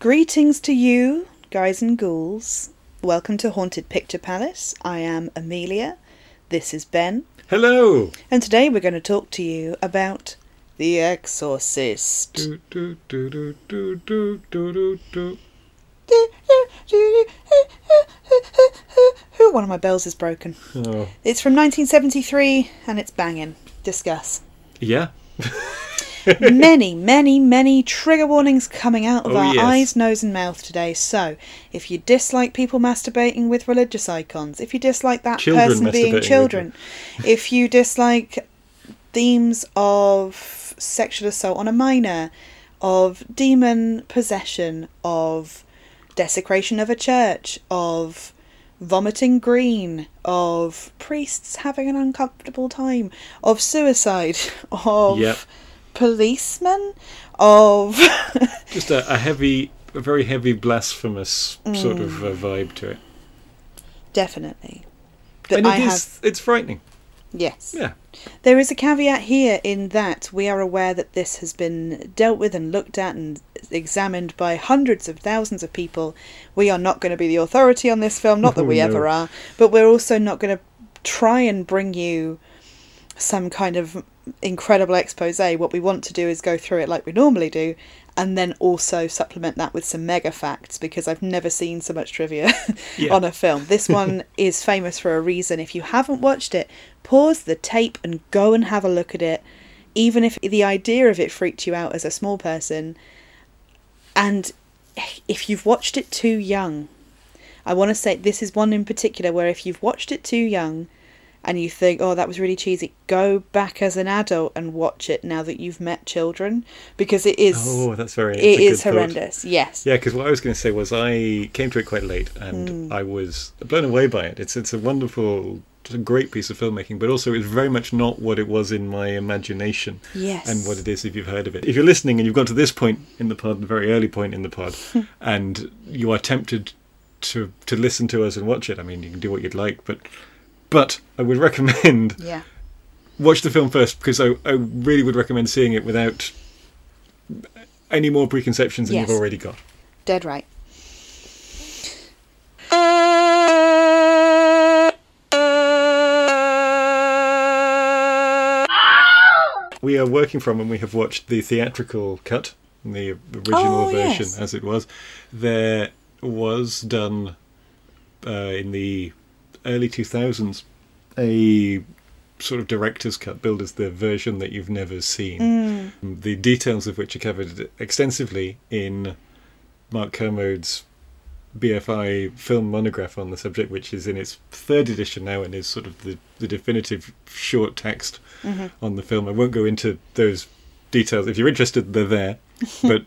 Greetings to you, guys and ghouls. Welcome to Haunted Picture Palace. I am Amelia. This is Ben. Hello. And today we're going to talk to you about The Exorcist. Do, do, do, do, do, do, do, do. One of my bells is broken. Oh. It's from 1973 and it's banging. Discuss. Yeah. many, many, many trigger warnings coming out of Oh, our yes. eyes, nose, and mouth today. So, if you dislike people masturbating with religious icons, if you dislike that Children person being children, if you dislike themes of sexual assault on a minor, of demon possession, of desecration of a church, of vomiting green, of priests having an uncomfortable time, of suicide, of Yep. Policemen, of Just a, a heavy, a very heavy, blasphemous sort of Mm. uh, vibe to it. definitely. That and it I is- have it's frightening. yes. Yeah. There is a caveat here in that we are aware that this has been dealt with and looked at and examined by hundreds of thousands of people. We are not going to be the authority on this film, not that Oh, we no. ever are, but we're also not going to try and bring you some kind of incredible expose. What we want to do is go through it like we normally do and then also supplement that with some mega facts because I've never seen so much trivia Yeah. on a film. This one is famous for a reason. If you haven't watched it, pause the tape and go and have a look at it, even if the idea of it freaked you out as a small person. And if you've watched it too young, I want to say this is one in particular where if you've watched it too young and you think, oh, that was really cheesy, go back as an adult and watch it now that you've met children because it is. Oh, that's very. it is good thought. horrendous. Yes. Yeah, because what I was going to say was I came to it quite late, and hmm. I was blown away by it. It's it's a wonderful, it's a great piece of filmmaking, but also it's very much not what it was in my imagination. Yes. and what it is if you've heard of it. If you're listening and you've got to this point in the pod, the very early point in the pod, and you are tempted to to listen to us and watch it, I mean, you can do what you'd like, but but I would recommend Yeah. watch the film first because I, I really would recommend seeing it without any more preconceptions than Yes. you've already got. Dead right. We are working from and we have watched the theatrical cut, the original Oh, version yes. as it was. There was done uh, in the early 2000s a sort of director's cut billed as the version that you've never seen. Mm. The details of which are covered extensively in Mark Kermode's BFI film monograph on the subject, which is in its third edition now and is sort of the, the definitive short text mm-hmm. on the film. I won't go into those details. If you're interested, they're there. but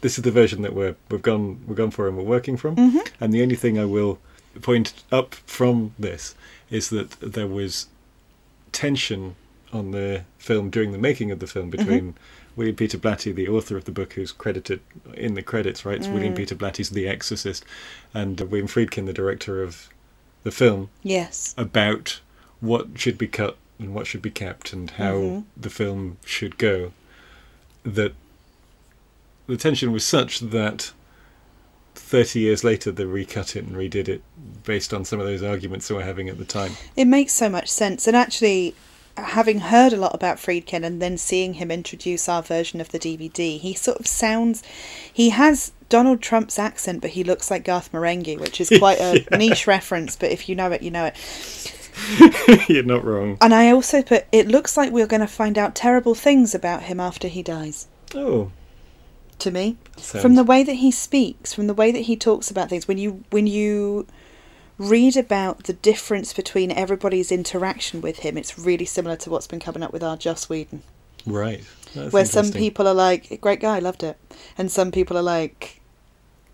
this is the version that we're we've gone we've gone for and we're working from. Mm-hmm. And the only thing I will point up from this is that there was tension on the film during the making of the film between William Peter Blatty, the author of the book, who's credited in the credits, right? It's William Peter Blatty's The Exorcist, and uh, William Friedkin, the director of the film, Yes. about what should be cut and what should be kept and how Mhm. the film should go. That the tension was such that 30 years later they recut it and redid it based on some of those arguments that we're having at the time. It makes so much sense. And actually, having heard a lot about Friedkin and then seeing him introduce our version of the DVD, he sort of sounds. He has Donald Trump's accent, but he looks like Garth Marenghi, which is quite a niche reference, but if you know it, you know it. You're not wrong. And I also put, it looks like we're going to find out terrible things about him after he dies. Oh, To me, sounds from the way that he speaks, from the way that he talks about things, when you when you read about the difference between everybody's interaction with him, it's really similar to what's been coming up with our Joss Whedon, right. That's where some people are like, "Great guy, loved it," and some people are like,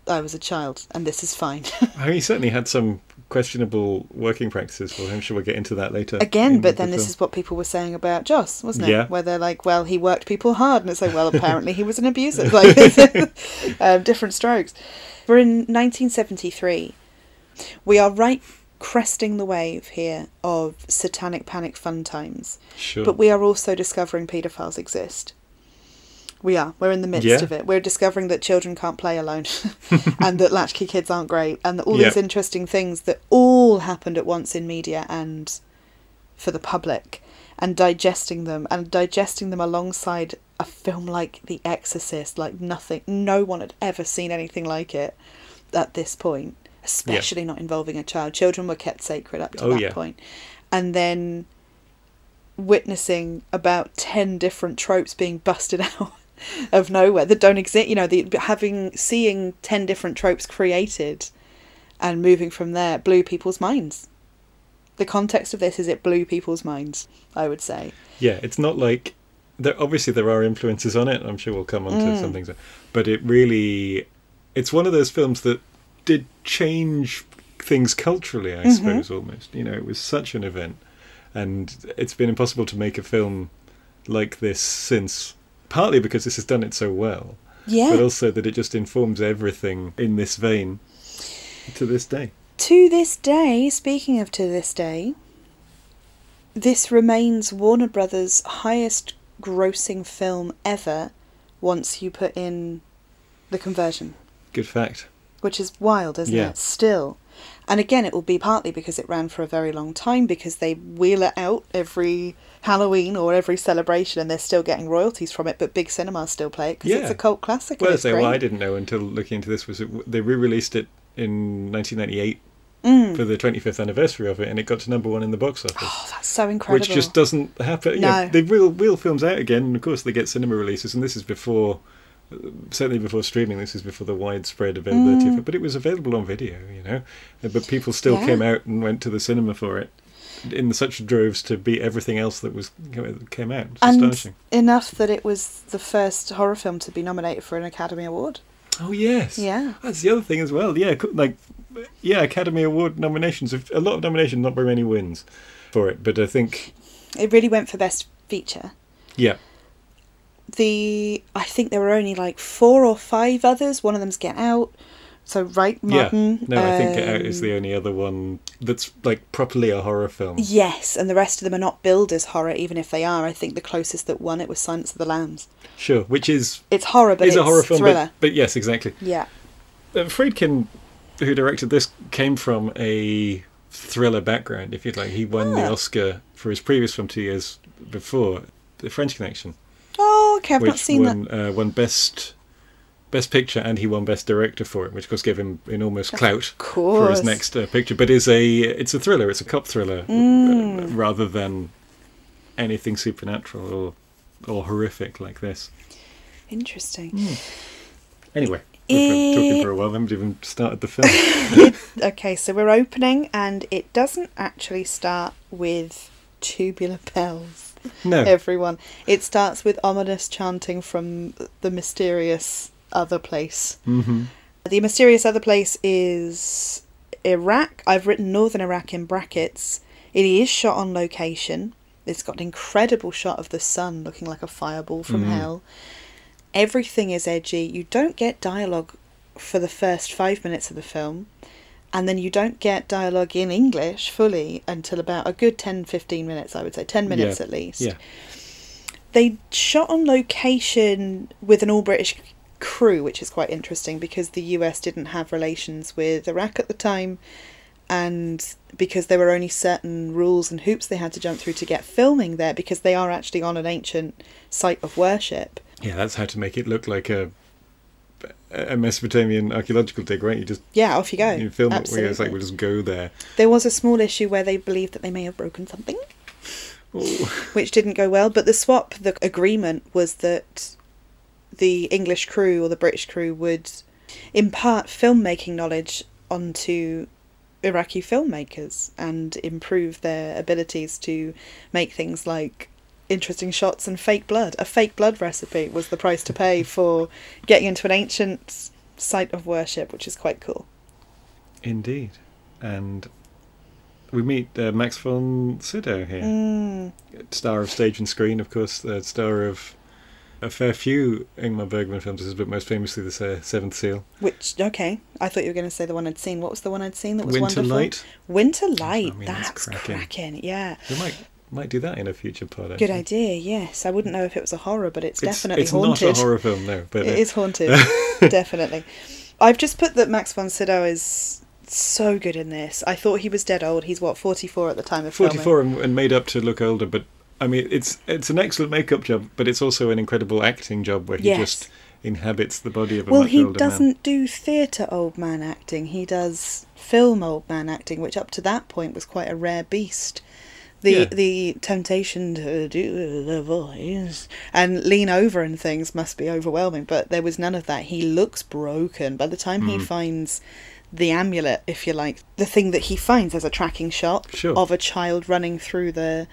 "I was a child, and this is fine." I mean, he certainly had some questionable working practices for him. Sure, we'll get into that later? Again, in but the then this film? is what people were saying about Joss, wasn't it? Yeah. Where they're like, well, he worked people hard, and it's like, well, apparently he was an abuser. Like, um, different strokes. We're in 1973. We are right cresting the wave here of satanic panic fun times, Sure. but we are also discovering paedophiles exist. We are. We're in the midst Yeah. of it. We're discovering that children can't play alone and that latchkey kids aren't great and that all these interesting things that all happened at once in media and for the public and digesting them and digesting them alongside a film like The Exorcist, like nothing, no one had ever seen anything like it at this point, especially not involving a child. Children were kept sacred up to Oh, that yeah. point. And then witnessing about 10 different tropes being busted out of nowhere that don't exist you know the having seeing 10 different tropes created and moving from there blew people's minds the context of this is it blew people's minds i would say Yeah, it's not like there. Obviously, there are influences on it. I'm sure we'll come on to Mm. some things, but it really, it's one of those films that did change things culturally. I Mhm. suppose almost. You know, it was such an event, and it's been impossible to make a film like this since. Partly because this has done it so well, yeah but also that it just informs everything in this vein to this day. to this day speaking of to this day this remains warner brothers highest grossing film ever once you put in the conversion Good fact. which is wild, isn't Yeah. it? Still. And again, it will be partly because it ran for a very long time, because they wheel it out every Halloween or every celebration and they're still getting royalties from it, but big cinemas still play it because it's a cult classic. Well, say, well, I didn't know until looking into this was it, they re-released it in 1998 Mm. for the 25th anniversary of it, and it got to number one in the box office, Oh, that's so incredible. which just doesn't happen. Yeah, No. they wheel wheel films out again, and of course they get cinema releases, and this is before, certainly before streaming. This is before the widespread availability of Mm. it, but it was available on video, you know. Uh, But people still Yeah. came out and went to the cinema for it in such droves to beat everything else that was came out. It's and astonishing. enough that it was the first horror film to be nominated for an Academy Award. Oh yes, Yeah. That's the other thing as well. Yeah, like yeah, Academy Award nominations. A lot of nominations, not very many wins for it. But I think It really went for Best Feature. yeah, The I think there were only like four or five others. One of them's Get Out. So right, Martin. yeah. No, I think Get Out is um, the only other one that's like properly a horror film. Yes, and the rest of them are not billed as horror, even if they are. I think the closest that won it was Silence of the Lambs. Sure, which is It's horror, but is it's a horror film, thriller. but, but yes, exactly. Yeah. Uh, Friedkin, who directed this, came from a thriller background. If you'd like, he won the Ah. Oscar for his previous film two years before, The French Connection. Oh, okay. I've not seen won, Uh, won best best picture and he won best director for it, which of course gave him enormous clout for his next uh, picture. But is a it's a thriller, it's a cop thriller Mm. uh, rather than anything supernatural or or horrific like this. that. Interesting. Anyway, we've been talking for a while. We haven't even started the film. Okay, so we're opening, and it doesn't actually start with tubular bells. No, Everyone. It starts with ominous chanting from the mysterious other place. hmm The mysterious other place is Iraq. I've written Northern Iraq in brackets. It is shot on location. It's got an incredible shot of the sun looking like a fireball from Mm. hell. Everything is edgy. You don't get dialogue for the first five minutes of the film. And then you don't get dialogue in English fully until about a good 10 15 minutes, I would say. 10 minutes Yeah. at least yeah, they shot on location with an all British crew, which is quite interesting because the US didn't have relations with Iraq at the time, and because there were only certain rules and hoops they had to jump through to get filming there because they are actually on an ancient site of worship. yeah. That's how to make it look like a a Mesopotamian archaeological dig, right? You just Yeah, off you go. you film it where it's like Absolutely. we'll just go there. There was a small issue where they believed that they may have broken something. Oh. which didn't go well. But the swap, the agreement was that the English crew or the British crew would impart filmmaking knowledge onto Iraqi filmmakers and improve their abilities to make things like interesting shots and fake blood. A fake blood recipe was the price to pay for getting into an ancient site of worship, which is quite cool. Indeed. And we meet uh, Max von Sydow here, Mm. star of stage and screen, of course, the star of a fair few Ingmar Bergman films, but most famously The Se- Seventh Seal. Which okay, I thought you were going to say the one I'd seen. What was the one I'd seen that was Winter wonderful? Light. Winter Light. I mean, that's that's cracking. cracking. Yeah. We might Might do that in a future pod. Good idea. Yes, I wouldn't know if it was a horror, but it's, It's, definitely it's haunted. It's not a horror film, no. But It uh, is haunted, definitely. I've just put that Max von Sydow is so good in this. I thought he was dead old. He's what forty four at the time of filming. 44 and, and made up to look older, but I mean, it's it's an excellent makeup job, but it's also an incredible acting job where he Yes. just inhabits the body of a man. Well, he doesn't man. do theatre old man acting. He does film old man acting, which up to that point was quite a rare beast. The Yeah. the temptation to do the voice and lean over and things must be overwhelming, but there was none of that. He looks broken by the time he Mm. finds the amulet, if you like, the thing that he finds as a tracking shot Sure. of a child running through the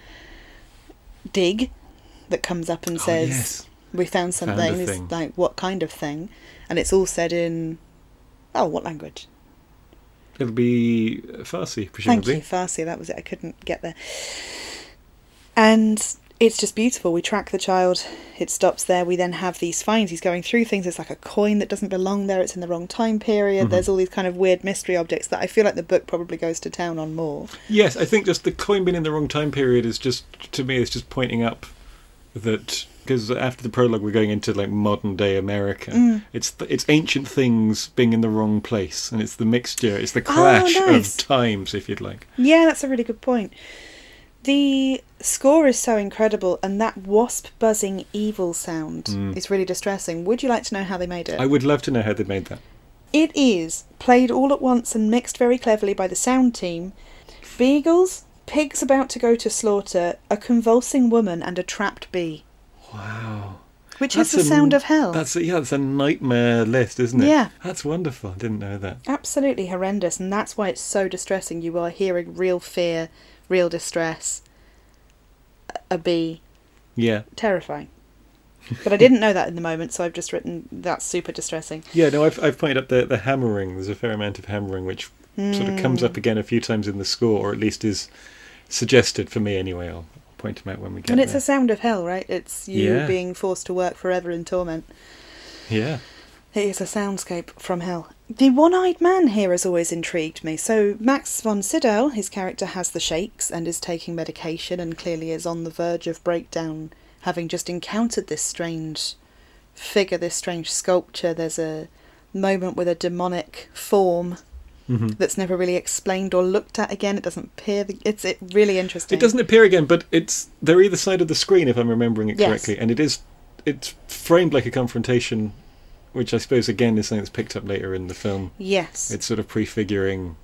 dig that comes up and Oh, says, yes. "We found Found something." It's thing. like what kind of thing? And it's all said in oh, what language? It'll be Farsi, presumably. Thank you, Farsi. That was it. I couldn't get there. And it's just beautiful. We track the child. It stops there. We then have these finds. He's going through things. It's like a coin that doesn't belong there. It's in the wrong time period. Mhm. There's all these kind of weird mystery objects that I feel like the book probably goes to town on more. Yes, I think just the coin being in the wrong time period is just to me it's just pointing up that because after the prologue we're going into like modern day America. Mm. It's th- it's ancient things being in the wrong place, and it's the mixture, it's the clash Oh, nice. of times, if you'd like. Yeah, that's a really good point. The score is so incredible, and that wasp buzzing evil sound Mm. is really distressing. Would you like to know how they made it? I would love to know how they made that. It is played all at once and mixed very cleverly by the sound team. Beagles, pigs about to go to slaughter, a convulsing woman, and a trapped bee, Wow. which That's is the a- sound of hell. That's a, yeah, that's a nightmare list, isn't it? Yeah. That's wonderful. I didn't know that. Absolutely horrendous, and that's why it's so distressing. You are hearing real fear, real distress. A bee, Yeah. terrifying. but I didn't know that in the moment, so I've just written that's super distressing. Yeah, no, I've, I've pointed up the, the hammering. There's a fair amount of hammering, which sort of comes up hmm. again a few times in the score, or at least is suggested for me anyway. I'll point them out when we get And it's there. a sound of hell, right? It's you Yeah. being forced to work forever in torment. Yeah. It is a soundscape from hell. The one eyed man here has always intrigued me. So, Max von Sydow, his character, has the shakes and is taking medication and clearly is on the verge of breakdown, having just encountered this strange figure, this strange sculpture. There's a moment with a demonic form hmm that's never really explained or looked at again. It doesn't appear. It's it really interesting. It doesn't appear again, but it's they're either side of the screen if I'm remembering it Yes. correctly, and it is it's framed like a confrontation, which I suppose again is something that's picked up later in the film. Yes. It's sort of prefiguring,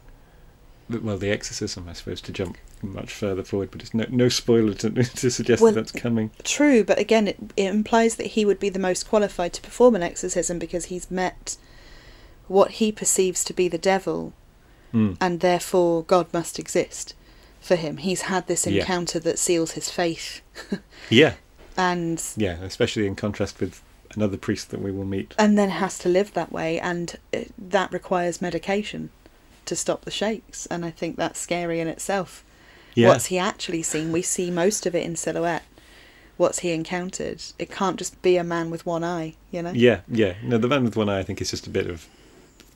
well, the exorcism, I suppose, to jump much further forward, but it's no, no spoiler to, to suggest Well, that that's coming. True, but again, it, it implies that he would be the most qualified to perform an exorcism because he's met what he perceives to be the devil, Mm. and therefore God must exist for him. He's had this Yeah. encounter that seals his faith, Yeah, and yeah, especially in contrast with another priest that we will meet. and then has to live that way, and uh, that requires medication to stop the shakes. And I think that's scary in itself. Yeah, What's he actually seen? We see most of it in silhouette. What's he encountered? It can't just be a man with one eye, you know. yeah, yeah. No, the man with one eye, I think, is just a bit of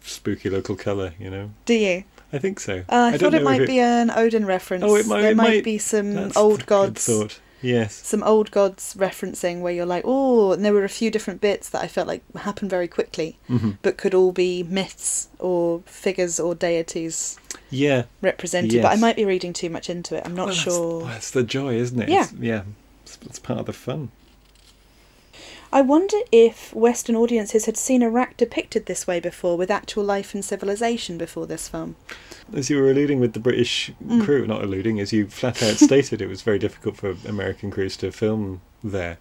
spooky local colour, you know. Do you? I think so. Uh, I, don't thought it might be an Odin reference. Oh, it might- There it might, might- be some That's old gods. thought. Yes. Some old gods referencing where you're like, oh, and there were a few different bits that I felt like happened very quickly, hmm but could all be myths or figures or deities Yeah. represented. But I might be reading too much into it. I'm not Well, that's- sure. well, That's the joy, isn't it? Yeah. It's, yeah. It's, it's part of the fun. I wonder if Western audiences had seen Iraq depicted this way before, with actual life and civilization before this film. As you were alluding with the British Mm. crew, not alluding, as you flat out stated, it was very difficult for American crews to film there.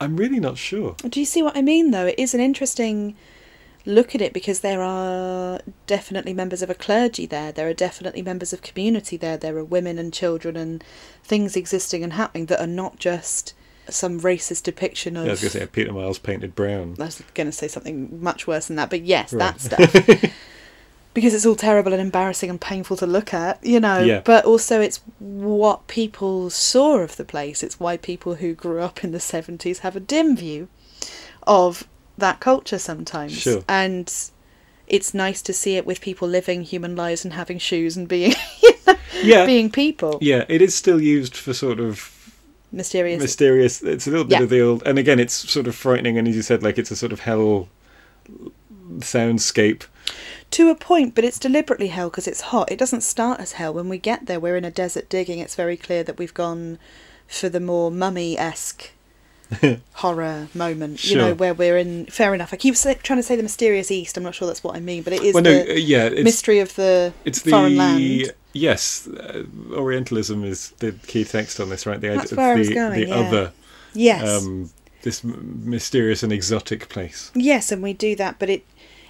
I'm really not sure. Do you see what I mean, though? It is an interesting look at it because there are definitely members of a clergy there. There are definitely members of community there. There are women and children and things existing and happening that are not just some racist depiction of. I was going to say Peter Miles painted brown. I was going to say something much worse than that, but yes, Right. that stuff. because it's all terrible and embarrassing and painful to look at, you know. Yeah. But also, it's what people saw of the place. It's why people who grew up in the 70s have a dim view of that culture sometimes. Sure. And it's nice to see it with people living human lives and having shoes and being Yeah. being people. Yeah, it is still used for sort of Mysterious. mysterious. It's a little bit Yeah. of the old, and again, it's sort of frightening. And as you said, like it's a sort of hell soundscape. to a point, but it's deliberately hell because it's hot. It doesn't start as hell. When we get there, we're in a desert digging. It's very clear that we've gone for the more mummy esque horror moment. You know, where we're in. Fair enough. I keep say, trying to say the mysterious East. I'm not sure that's what I mean, but it is well, no, the uh, yeah, mystery of the it's the foreign land. Yes, uh, Orientalism is the key text on this, right? The That's idea- where I was going, the yeah. other, Yes. um, this mysterious and exotic place. Yes, and we do that, but it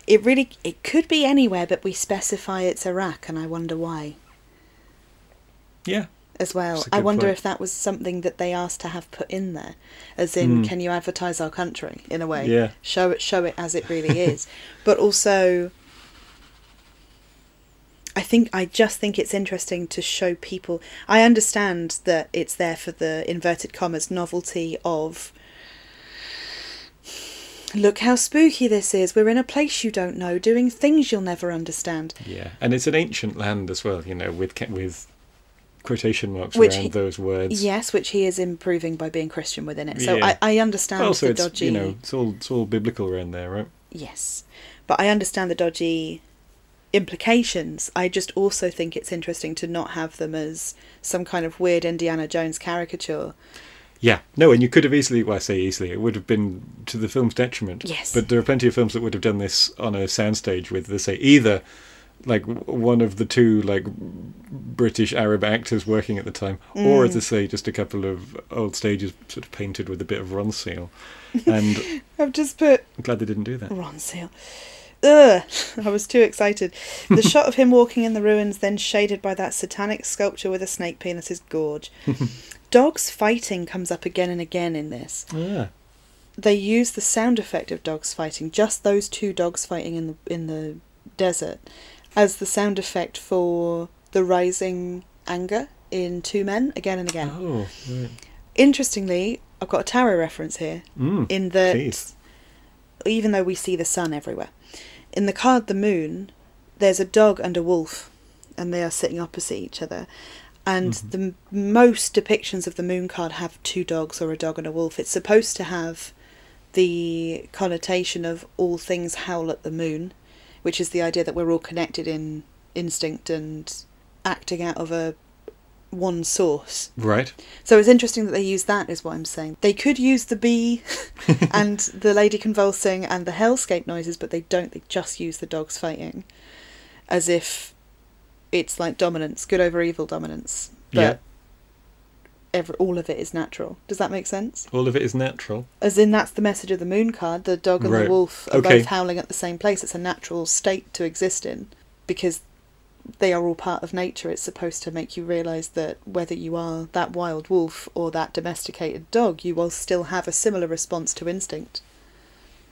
it really it could be anywhere, but we specify it's Iraq, and I wonder why Yeah, as well. I wonder point. if that was something that they asked to have put in there, as in, Hmm. can you advertise our country in a way? Yeah. show it, show it as it really is, but also. I think I just think it's interesting to show people. I understand that it's there for the inverted commas novelty of Look how spooky this is. We're in a place you don't know, doing things you'll never understand. yeah, and it's an ancient land as well. You know, with with quotation marks Which around he- those words. Yes, which he is improving by being Christian within it. So Yeah. I, I understand Also, the it's dodgy. you know, it's all it's all biblical around there, right? Yes, but I understand the dodgy implications. I just also think it's interesting to not have them as some kind of weird Indiana Jones caricature. Yeah, no, and you could have easily, well, I say easily, it would have been to the film's detriment. Yes. But there are plenty of films that would have done this on a soundstage with, let's say, either like one of the two like British Arab actors working at the time, or Mm. as I say, just a couple of old stages sort of painted with a bit of Ronseal. And I've just put I'm glad they didn't do that. Ronseal. Ugh, I was too excited. The shot of him walking in the ruins, then shaded by that satanic sculpture with a snake penis, is gorge. dogs fighting comes up again and again in this. Ah, They use the sound effect of dogs fighting, just those two dogs fighting in the in the desert, as the sound effect for the rising anger in Two Men again and again. oh, right. Interestingly, I've got a tarot reference here Mm, in that please. even though we see the sun everywhere, in the card the moon, there's a dog and a wolf, and they are sitting opposite each other. And Mhm. the m- most depictions of the moon card have two dogs or a dog and a wolf. It's supposed to have the connotation of all things howl at the moon, which is the idea that we're all connected in instinct and acting out of a one source. Right. So it's interesting that they use that, is what I'm saying. They could use the bee and the lady convulsing and the hellscape noises, but they don't. They just use the dogs fighting, as if it's like dominance, good over evil dominance. But Yeah. every, all of it is natural. Does that make sense? All of it is natural. As in, that's the message of the moon card. The dog and Right. the wolf are Okay. both howling at the same place. It's a natural state to exist in because they are all part of nature. It's supposed to make you realise that whether you are that wild wolf or that domesticated dog, you will still have a similar response to instinct.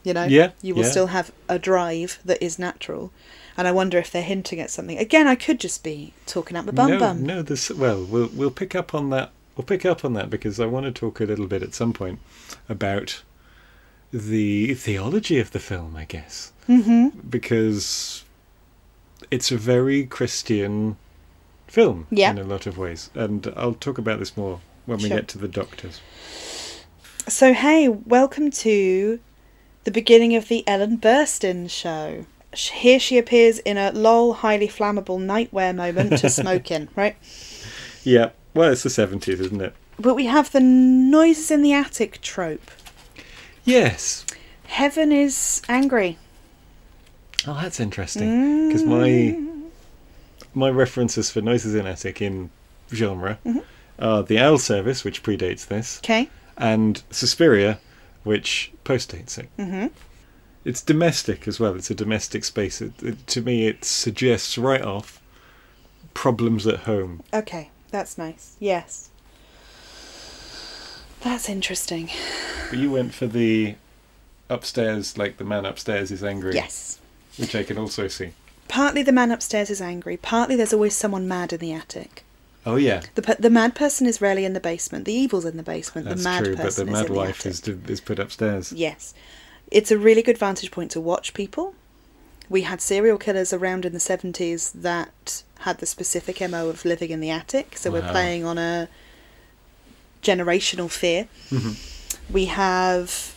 You know? Yeah, You will yeah. still have a drive that is natural. And I wonder if they're hinting at something. Again, I could just be talking out my bum no, bum. no. This well, we'll we'll pick up on that. We'll pick up on that because I want to talk a little bit at some point about the theology of the film. I guess Mm-hmm. because it's a very Christian film Yeah. in a lot of ways, and I'll talk about this more when we get to the doctors. So, hey, welcome to the beginning of the Ellen Burstyn show. Here she appears in a lol, highly flammable nightwear moment to smoke in, right? Yeah, well, it's the seventies, isn't it? But we have the noises in the attic trope. Yes. Heaven is angry. Oh, that's interesting because my Mm. my references for noises in attic in genre Mhm. are the Owl Service, which predates this, Okay. and Suspiria, which postdates it. Mm-hmm. It's domestic as well. It's a domestic space. It, it, to me, it suggests right off problems at home. Okay, that's nice. Yes. That's interesting. But you went for the upstairs, like the man upstairs is angry, Yes. Which I can also see. Partly the man upstairs is angry, partly there's always someone mad in the attic. Oh yeah, The, the mad person is rarely in the basement. The evil's in the basement. that's the mad true. But the mad the wife attic. is is put upstairs. Yes. It's a really good vantage point to watch people. We had serial killers around in the 70s that had the specific MO of living in the attic, so we're playing on a generational fear. Mm-hmm. We have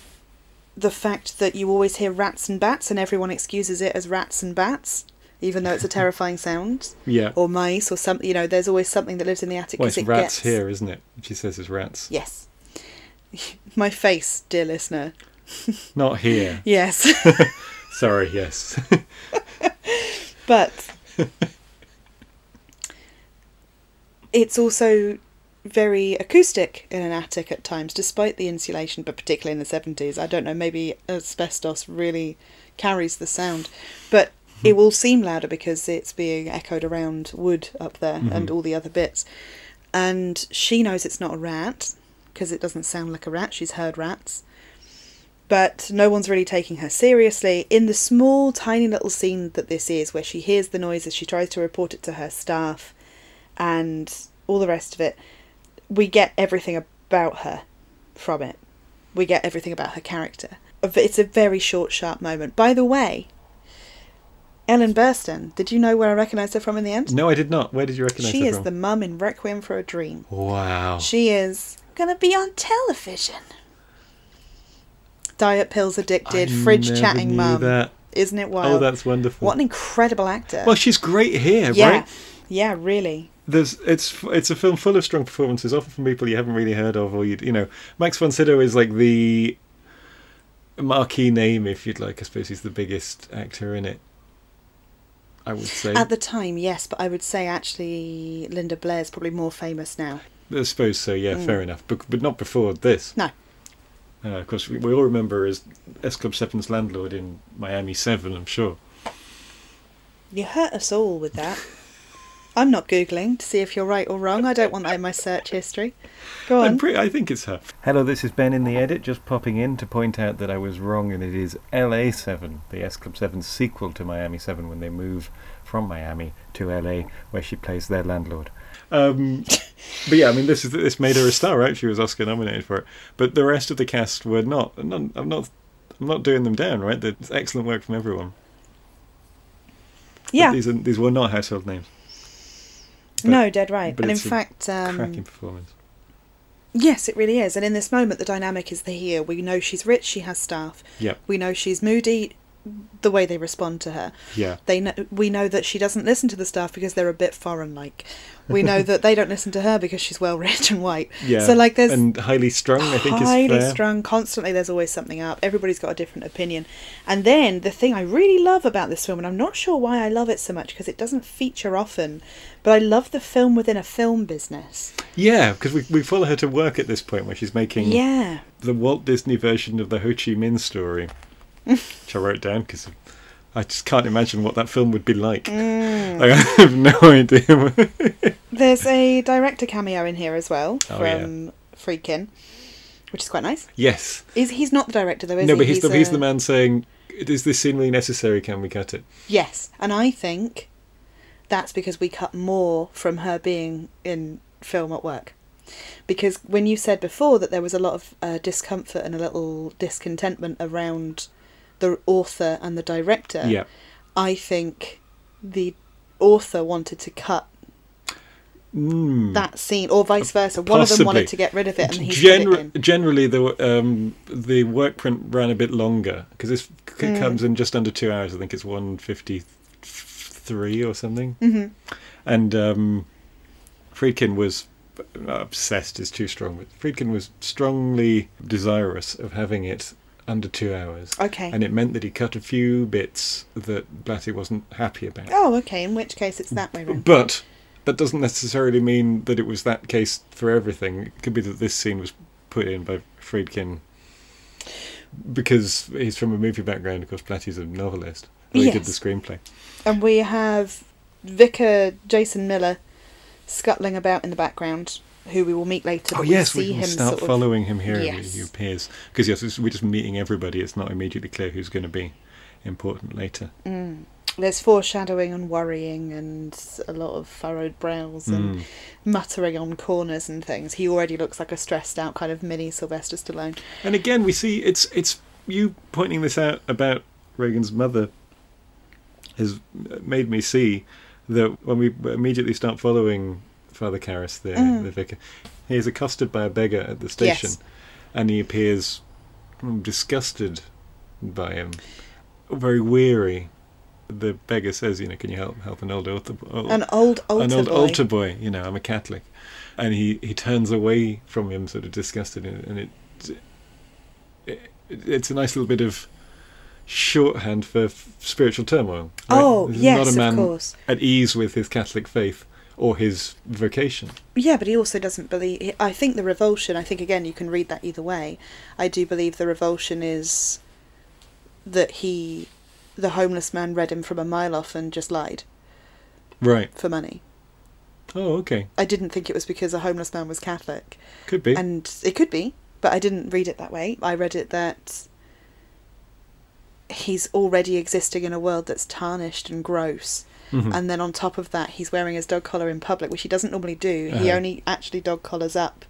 the fact that you always hear rats and bats, and everyone excuses it as rats and bats, even though it's a terrifying sound, Yeah. or mice, or something. You know, there's always something that lives in the attic Well, it's it rats gets here, isn't it? She says it's rats. Yes, my face, dear listener. Not here. Yes, Sorry, yes. but it's also very acoustic in an attic at times, despite the insulation, but particularly in the 70s. I don't know, maybe asbestos really carries the sound, but hmm. it will seem louder because it's being echoed around wood up there mm-hmm. and all the other bits. And she knows it's not a rat because it doesn't sound like a rat. She's heard rats. But no one's really taking her seriously. In the small, tiny little scene that this is, where she hears the noises, she tries to report it to her staff, and all the rest of it, we get everything about her from it. We get everything about her character. It's a very short, sharp moment. By the way, Ellen Burstyn, did you know where I recognised her from in the end? no, I did not. Where did you recognise her from? she is the mum in Requiem for a Dream. Wow. She is gonna be on television. Diet pills addicted, I fridge chatting mum. that. Isn't it oh, wild? Oh, that's wonderful. What an incredible actor. Well, she's great here, yeah. right? Yeah, really. There's it's it's a film full of strong performances, often from people you haven't really heard of, or you you know, Max von Sydow is like the marquee name, if you'd like. I suppose he's the biggest actor in it. I would say. At the time, yes, but I would say actually Linda Blair's probably more famous now. I suppose so. Yeah, Mm. fair enough. But but not before this. No. Uh, of course, we, we all remember as S Club Seven's landlord in Miami Seven. I'm sure. You hurt us all with that. I'm not Googling to see if you're right or wrong. I don't want that in my search history. Go I'm on. pretty, I think it's her. Hello, this is Ben in the edit, just popping in to point out that I was wrong, and it is LA 7, the S Club 7 sequel to Miami 7 when they move from Miami to LA, where she plays their landlord. Um, but yeah, I mean, this is this made her a star, right? She was Oscar nominated for it, but the rest of the cast were not. And I'm I'm not. I'm not doing them down, right? It's excellent work from everyone. But yeah. these are, these were not household names. No, dead right. but And in fact, um, Cracking performance. yes, it really is. And in this moment, the dynamic is the here. We know she's rich. She has staff. Yep. We know she's moody. The way they respond to her. Yeah. They know, we know that she doesn't listen to the staff because they're a bit foreign like. We know that they don't listen to her because she's well read and white. Yeah. So like there's and highly strung. I think highly strung constantly there's always something up everybody's got a different opinion and then the thing i really love about this film and i'm not sure why i love it so much because it doesn't feature often but i love the film within a film business Yeah, because we we follow her to work at this point where she's making yeah the Walt Disney version of the Ho Chi Minh story, which I wrote down because I just can't imagine what that film would be like. Mm. Like, I have no idea. there's a director cameo in here as well Oh, from Friedkin, which is quite nice yes. is he's not the director though is No, he No, but he's, the he's the man saying, "Is this scene really necessary? Can we cut it?" Yes, and I think that's because we cut more from her being in film at work. Because when you said before that there was a lot of uh, discomfort and a little discontentment around the author and the director, Yeah. I think the author wanted to cut Mm. that scene, or vice versa. One of them wanted to get rid of it, and he Gener- it generally, the um, the work print ran a bit longer because this c- Mm. comes in just under two hours. I think it's one fifty three or something. hmm And um, Friedkin was obsessed is too strong, but Friedkin was strongly desirous of having it under two hours. Okay. And it meant that he cut a few bits that Blatty wasn't happy about. Oh, okay. In which case, it's that way round. But that doesn't necessarily mean that it was that case for everything. It could be that this scene was put in by Friedkin because he's from a movie background. Of course, Blatty's a novelist. Who he did the screenplay. And we have Vicar Jason Miller scuttling about in the background, who we will meet later. Oh yes, we we can him start sort of. following him here. Yes. He appears because yes, we're just meeting everybody. It's not immediately clear who's going to be important later. Mm. There's foreshadowing and worrying, and a lot of furrowed brows and Mm. muttering on corners and things. He already looks like a stressed out kind of mini Sylvester Stallone. And again, we see it's it's you pointing this out about Regan's mother has made me see that when we immediately start following Father Karras, the, Mm. the vicar, he is accosted by a beggar at the station, Yes. and he appears disgusted by him, very weary. The beggar says, "You know, can you help help an old altar, old, An old altar an old boy. altar boy? You know, I'm a Catholic," and he he turns away from him, sort of disgusted, and it, it it's a nice little bit of shorthand for f- spiritual turmoil. right? Oh, This yes, not a of man course. at ease with his Catholic faith or his vocation. Yeah, but he also doesn't believe. I think the revulsion. I think again, you can read that either way. I do believe the revulsion is that he, the homeless man, read him from a mile off and just lied Right. for money. Oh, okay. I didn't think it was because a homeless man was Catholic, Could be. and it could be, but I didn't read it that way. I read it that he's already existing in a world that's tarnished and gross. Mhm. And then on top of that, he's wearing his dog collar in public, which he doesn't normally do. He Uh-huh. only actually dog collars up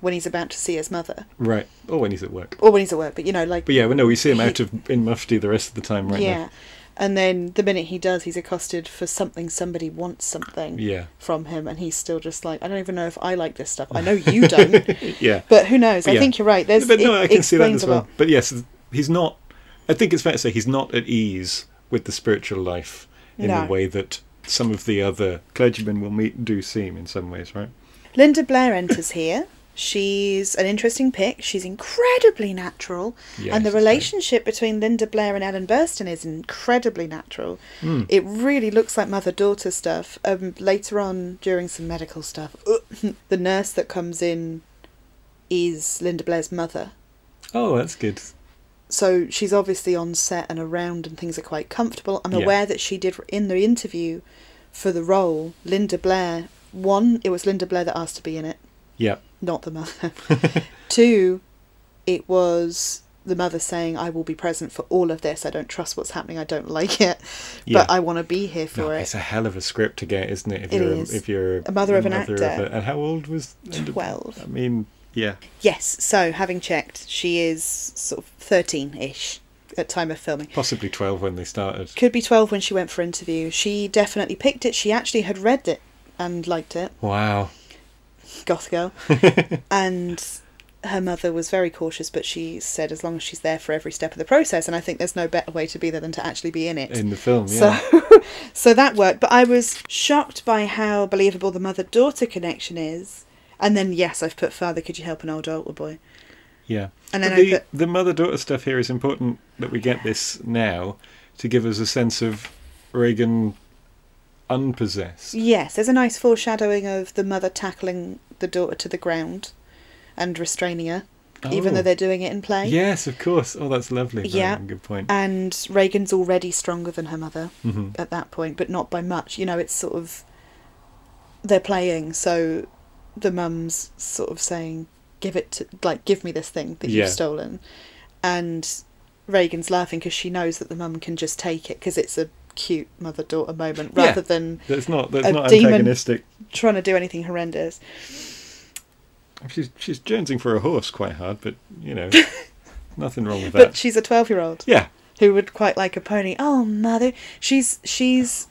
when he's about to see his mother, right. Or when he's at work. or when he's at work. But you know, like But yeah, well, no, we see him He- out of in mufti the rest of the time, right? yeah. And then the minute he does, he's accosted for something. Somebody wants something Yeah. from him, and he's still just like, I don't even know if I like this stuff. I know you don't, yeah. but who knows? But I yeah. think you're right. There's but no, I can see that as well. But yes, he's not. I think it's fair to say he's not at ease with the spiritual life in No. the way that some of the other clergymen will meet do seem in some ways, right? Linda Blair enters here. She's an interesting pick. She's incredibly natural. Yes, and the relationship between Linda Blair and Ellen Burstyn is incredibly natural. Mm. It really looks like mother daughter stuff. Um, later on, during some medical stuff, the nurse that comes in is Linda Blair's mother. Oh, that's good. So she's obviously on set and around, and things are quite comfortable. I'm Yeah. aware that she did in the interview for the role. Linda Blair, one, it was Linda Blair that asked to be in it Yeah. not the mother. Two, it was the mother saying, I will be present for all of this. I don't trust what's happening. I don't like it. Yeah. But I want to be here for No, it. it's a hell of a script to get, isn't it? If It you're is. A, if you're A mother of an a- actor. and how old was Linda- 12. I mean, yeah. Yes, so having checked, she is sort of 13 ish at time of filming. Possibly 12 when they started. Could be 12 when she went for interview. She definitely picked it. She actually had read it and liked it. Wow. Goth girl. and her mother was very cautious, but she said as long as she's there for every step of the process, and I think there's no better way to be there than to actually be in it. In the film, yeah. So, so that worked. But I was shocked by how believable the mother-daughter connection is. And then, yes, I've put father. Could you help an old altar boy? Yeah. And then the, put the mother daughter stuff here is important that we get this now to give us a sense of Regan unpossessed. yes. There's a nice foreshadowing of the mother tackling the daughter to the ground and restraining her, even Oh. though they're doing it in play. Yes, of course. Oh, that's lovely. Yeah. Good point. And Regan's already stronger than her mother hmm at that point, but not by much. You know, it's sort of they're playing, so the mum's sort of saying, "Give it to like, give me this thing that Yeah. you've stolen," and Regan's laughing because she knows that the mum can just take it because it's a cute mother daughter moment Yeah. rather than That's not that's A not demon- antagonistic. trying to do anything horrendous. She's she's jonesing for a horse quite hard, but you know, nothing wrong with that. But she's a twelve-year-old yeah. who would quite like a pony. Oh, mother, she's she's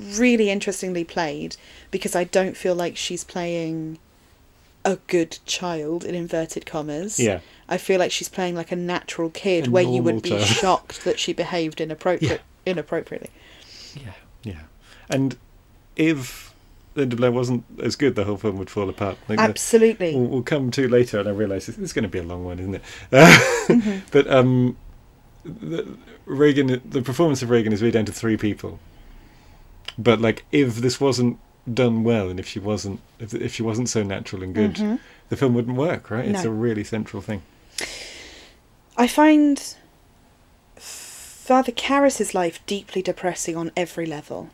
really interestingly played because I don't feel like she's playing a good child in inverted commas. Yeah. I feel like she's playing like a natural kid A where you would be child. shocked that she behaved inappropriate inappropriately. Yeah. Yeah. And if Linda Blair wasn't as good, the whole film would fall apart. Like the- Absolutely. we'll, we'll come to later, and I realise this, this is going to be a long one, isn't it? Uh, Mm-hmm. But um, the, Regan, the performance of Regan is really down to three people. But like, if this wasn't done well, and if she wasn't, if, if she wasn't so natural and good, Mhm. the film wouldn't work, right? It's No. a really central thing. I find Father Karras's life deeply depressing on every level.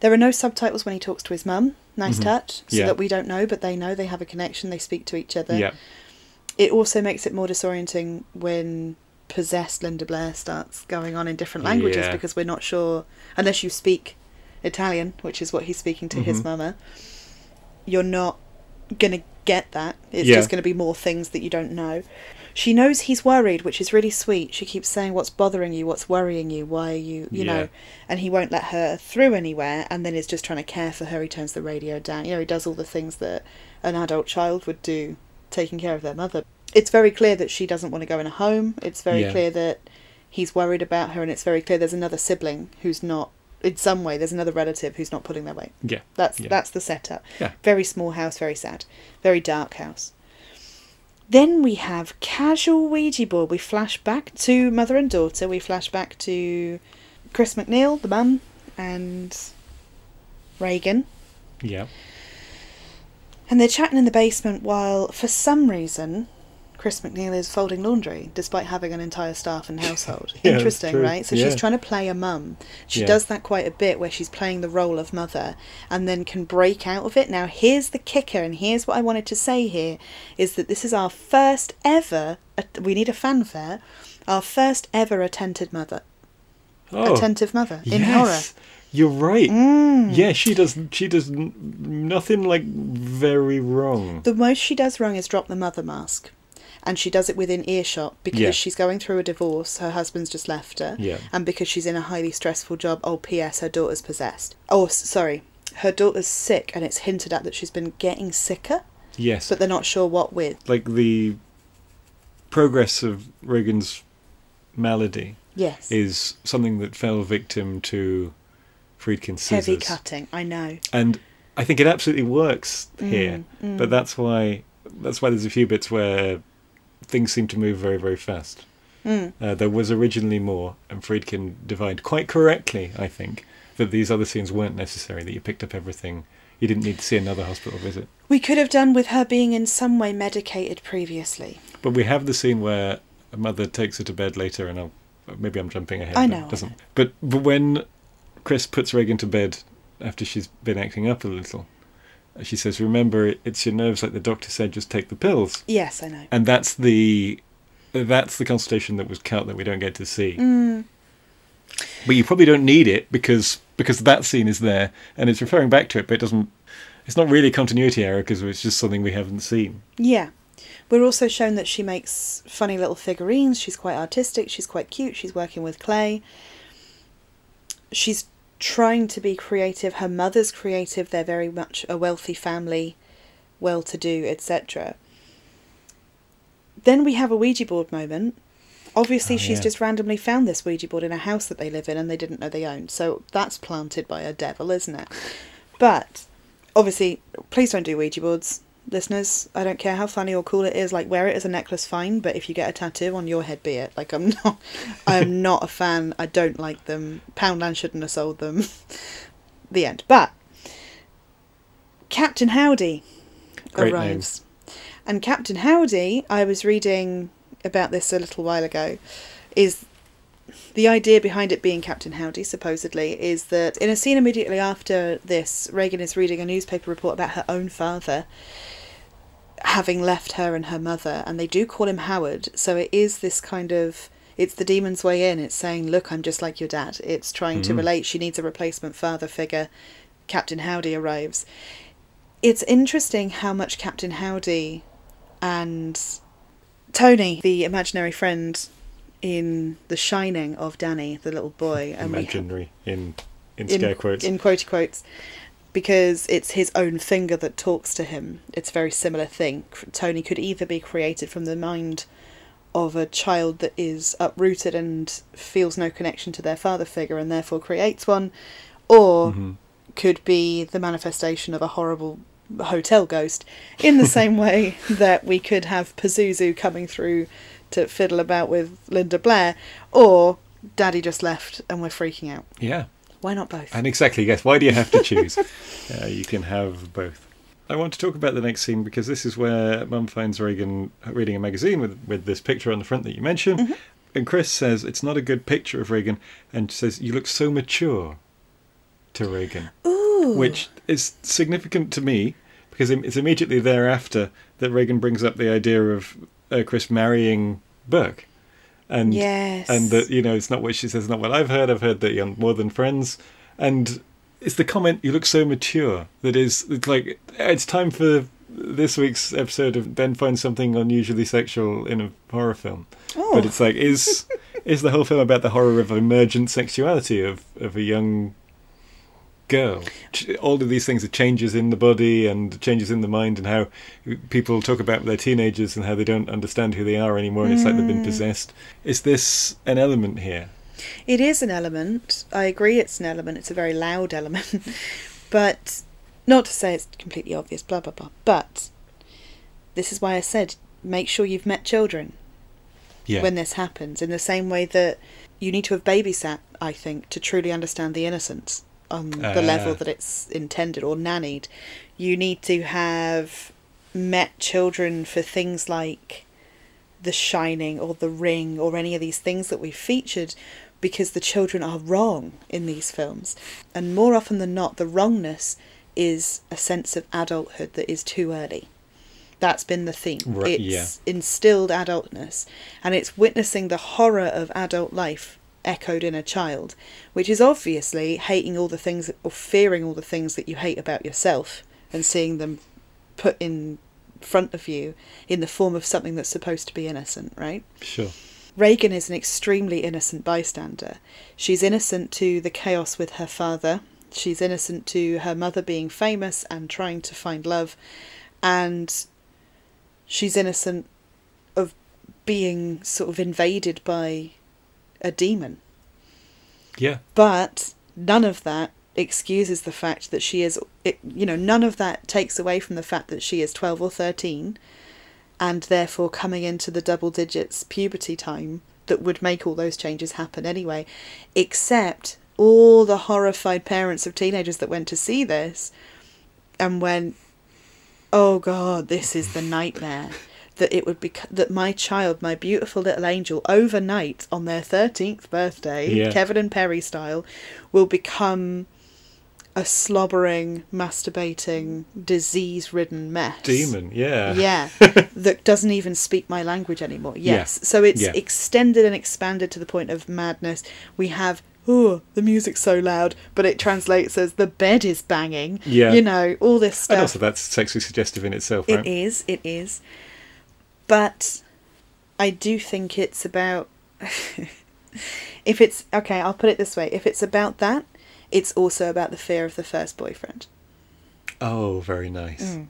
There are no subtitles when he talks to his mum. Nice Mhm. touch, so Yeah. that we don't know, but they know they have a connection. They speak to each other. Yeah, It also makes it more disorienting when possessed Linda Blair starts going on in different languages Yeah. because we're not sure unless you speak Italian, which is what he's speaking to his Mhm. mama. You're not gonna get that. It's Yeah. just going to be more things that you don't know. She knows he's worried, which is really sweet. She keeps saying, "What's bothering you? What's worrying you? Why are you, you Yeah. know?" And he won't let her through anywhere, and then is just trying to care for her. He turns the radio down. You know, he does all the things that an adult child would do, taking care of their mother. It's very clear that she doesn't want to go in a home. It's very Yeah. clear that he's worried about her, and it's very clear there's another sibling who's not. In some way, there's another relative who's not pulling their weight. Yeah. That's Yeah. that's the setup. Yeah. Very small house, very sad, very dark house. Then we have casual Ouija board. We flash back to mother and daughter. We flash back to Chris MacNeil, the mum, and Regan, Yeah. and they're chatting in the basement while, for some reason, Chris MacNeil is folding laundry, despite having an entire staff and household. Yeah, Interesting, right? So Yeah. she's trying to play a mum. She Yeah. does that quite a bit, where she's playing the role of mother, and then can break out of it. Now, here's the kicker, and here's what I wanted to say here: is that this is our first ever. We need a fanfare. Our first ever attentive mother. Oh, attentive mother in yes. horror. You're right. Mm. Yeah, she does. She does nothing like very wrong. The most she does wrong is drop the mother mask. And she does it within earshot because Yeah. she's going through a divorce. Her husband's just left her. Yeah. And because she's in a highly stressful job. Oh, P.S. Her daughter's possessed. Oh, sorry. Her daughter's sick, and it's hinted at that she's been getting sicker, Yes, but they're not sure what with. like the progress of Regan's malady Yes. is something that fell victim to Friedkin's scissors. Heavy cutting. I know. and I think it absolutely works here. Mm, mm. But that's why that's why there's a few bits where things seem to move very very fast. Mm. Uh, there was originally more, and Friedkin divined quite correctly, I think, that these other scenes weren't necessary. That you picked up everything. You didn't need to see another hospital visit. We could have done with her being in some way medicated previously. But we have the scene where a mother takes her to bed later, and I'll, maybe I'm jumping ahead. I but know, I Doesn't. know. But but when Chris puts Regan to bed after she's been acting up a little, she says, "Remember, it's your nerves, like the doctor said. Just take the pills." Yes, I know. And that's the that's the consultation that was cut that we don't get to see. Mm. But you probably don't need it because because that scene is there and it's referring back to it, but it doesn't. It's not really a continuity error because it's just something we haven't seen. Yeah. We're also shown that she makes funny little figurines. She's quite artistic. She's quite cute. She's working with clay. She's trying to be creative. Her mother's creative. They're very much a wealthy family, well to do, etc. Then we have a Ouija board moment. Obviously, Oh, she's yeah. just randomly found this Ouija board in a house that they live in and they didn't know they owned. So that's planted by a devil, isn't it? But obviously, please don't do Ouija boards, listeners. I don't care how funny or cool it is. Like, wear it as a necklace, fine. But if you get a tattoo on your head, be it. Like, I'm not. I'm not a fan. I don't like them. Poundland shouldn't have sold them. the end. But Captain Howdy Great arrives, and Captain Howdy. I was reading about this a little while ago. Is the idea behind it being Captain Howdy, supposedly, is that in a scene immediately after this, Regan is reading a newspaper report about her own father having left her and her mother, and they do call him Howard, so it is this kind of. It's the demon's way in. It's saying, Look, I'm just like your dad. It's trying to Mhm. relate. She needs a replacement father figure. Captain Howdy arrives. It's interesting how much Captain Howdy and Tony, the imaginary friend in The Shining of Danny, the little boy, and we ha- Imaginary in in in, scare quotes. in quotey quotes, because it's his own finger that talks to him. It's a very similar thing. Tony could either be created from the mind of a child that is uprooted and feels no connection to their father figure and therefore creates one, or Mhm. could be the manifestation of a horrible hotel ghost in the same way that we could have Pazuzu coming through to fiddle about with Linda Blair or Daddy just left and we're freaking out. Yeah. Why not both? And exactly, yes. Why do you have to choose? uh, you can have both. I want to talk about the next scene because this is where Mum finds Regan reading a magazine with, with this picture on the front that you mentioned. Mm-hmm. And Chris says it's not a good picture of Regan and says, You look so mature to Regan. Ooh. Which is significant to me because it's immediately thereafter that Regan brings up the idea of uh, Chris marrying Burke. And Yes. and that you know it's not what she says, not what I've heard. I've heard that you're more than friends, and it's the comment you look so mature that is it's like it's time for this week's episode of Ben finds something unusually sexual in a horror film. Oh. But it's like is is the whole film about the horror of emergent sexuality of of a young girl? All of these things, the changes in the body and changes in the mind, and how people talk about their teenagers and how they don't understand who they are anymore, and it's like they've been mm. possessed. Is this an element here? It is an element. I agree it's an element. It's a very loud element. but not to say it's completely obvious, blah, blah, blah. But this is why I said make sure you've met children Yeah. when this happens, in the same way that you need to have babysat, I think, to truly understand the innocence on the Ah. level that it's intended or nannied. You need to have met children for things like The Shining or The Ring or any of these things that we've featured because the children are wrong in these films. And more often than not, the wrongness is a sense of adulthood that is too early. That's been the theme. Right, it's yeah. instilled adultness and it's witnessing the horror of adult life echoed in a child, which is obviously hating all the things or fearing all the things that you hate about yourself and seeing them put in front of you in the form of something that's supposed to be innocent, right? Sure. Regan is an extremely innocent bystander. She's innocent to the chaos with her father. She's innocent to her mother being famous and trying to find love. And she's innocent of being sort of invaded by a demon. Yeah. But none of that excuses the fact that she is, it, you know, none of that takes away from the fact that she is 12 or 13 and therefore coming into the double digits puberty time that would make all those changes happen anyway, except all the horrified parents of teenagers that went to see this and went, oh God, this is the nightmare. That it would be that my child, my beautiful little angel, overnight on their thirteenth birthday, Yeah. Kevin and Perry style, will become a slobbering, masturbating, disease-ridden mess. Demon. Yeah. Yeah, that doesn't even speak my language anymore. Yeah. Yes, so it's Yeah. extended and expanded to the point of madness. We have. Oh, the music's so loud, but it translates as the bed is banging. Yeah. You know, all this stuff. And also, that's sexually suggestive in itself, It right? is, it is. But I do think it's about. if it's. Okay, I'll put it this way. If it's about that, it's also about the fear of the first boyfriend. Oh, very nice. Mm.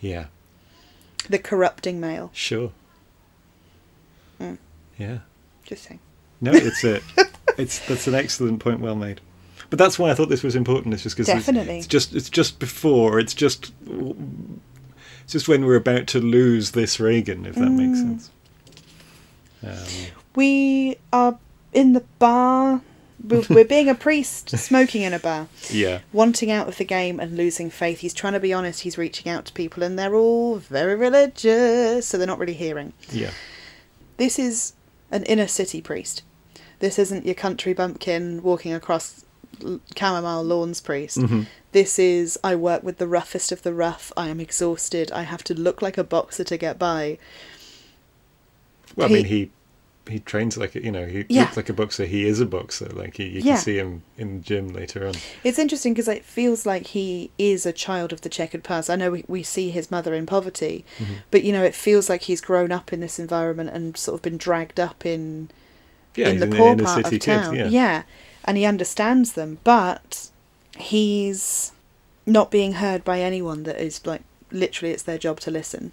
Yeah. The corrupting male. Sure. Mm. Yeah. Just saying. No, it's a, it's that's an excellent point, well made. But that's why I thought this was important. It's just because Definitely. it's just it's just before. It's just it's just when we're about to lose this Regan, if that makes Mm. sense. Um, We are in the bar. We're, we're being a priest smoking in a bar. yeah. wanting out of the game and losing faith. He's trying to be honest. He's reaching out to people, and they're all very religious, so they're not really hearing. Yeah. This is an inner city priest. This isn't your country bumpkin walking across chamomile lawns priest. Mhm. This is I work with the roughest of the rough. I am exhausted. I have to look like a boxer to get by. Well, I He- mean, he he trains like a, you know he Yeah. looks like a boxer. He is a boxer. Like he, you Yeah. can see him in the gym later on. It's interesting because it feels like he is a child of the checkered past. I know we, we see his mother in poverty, Mm-hmm. but you know, it feels like he's grown up in this environment and sort of been dragged up in Yeah, in the poor inner part of town. kid. Yeah. and he understands them, but he's not being heard by anyone that is like literally it's their job to listen.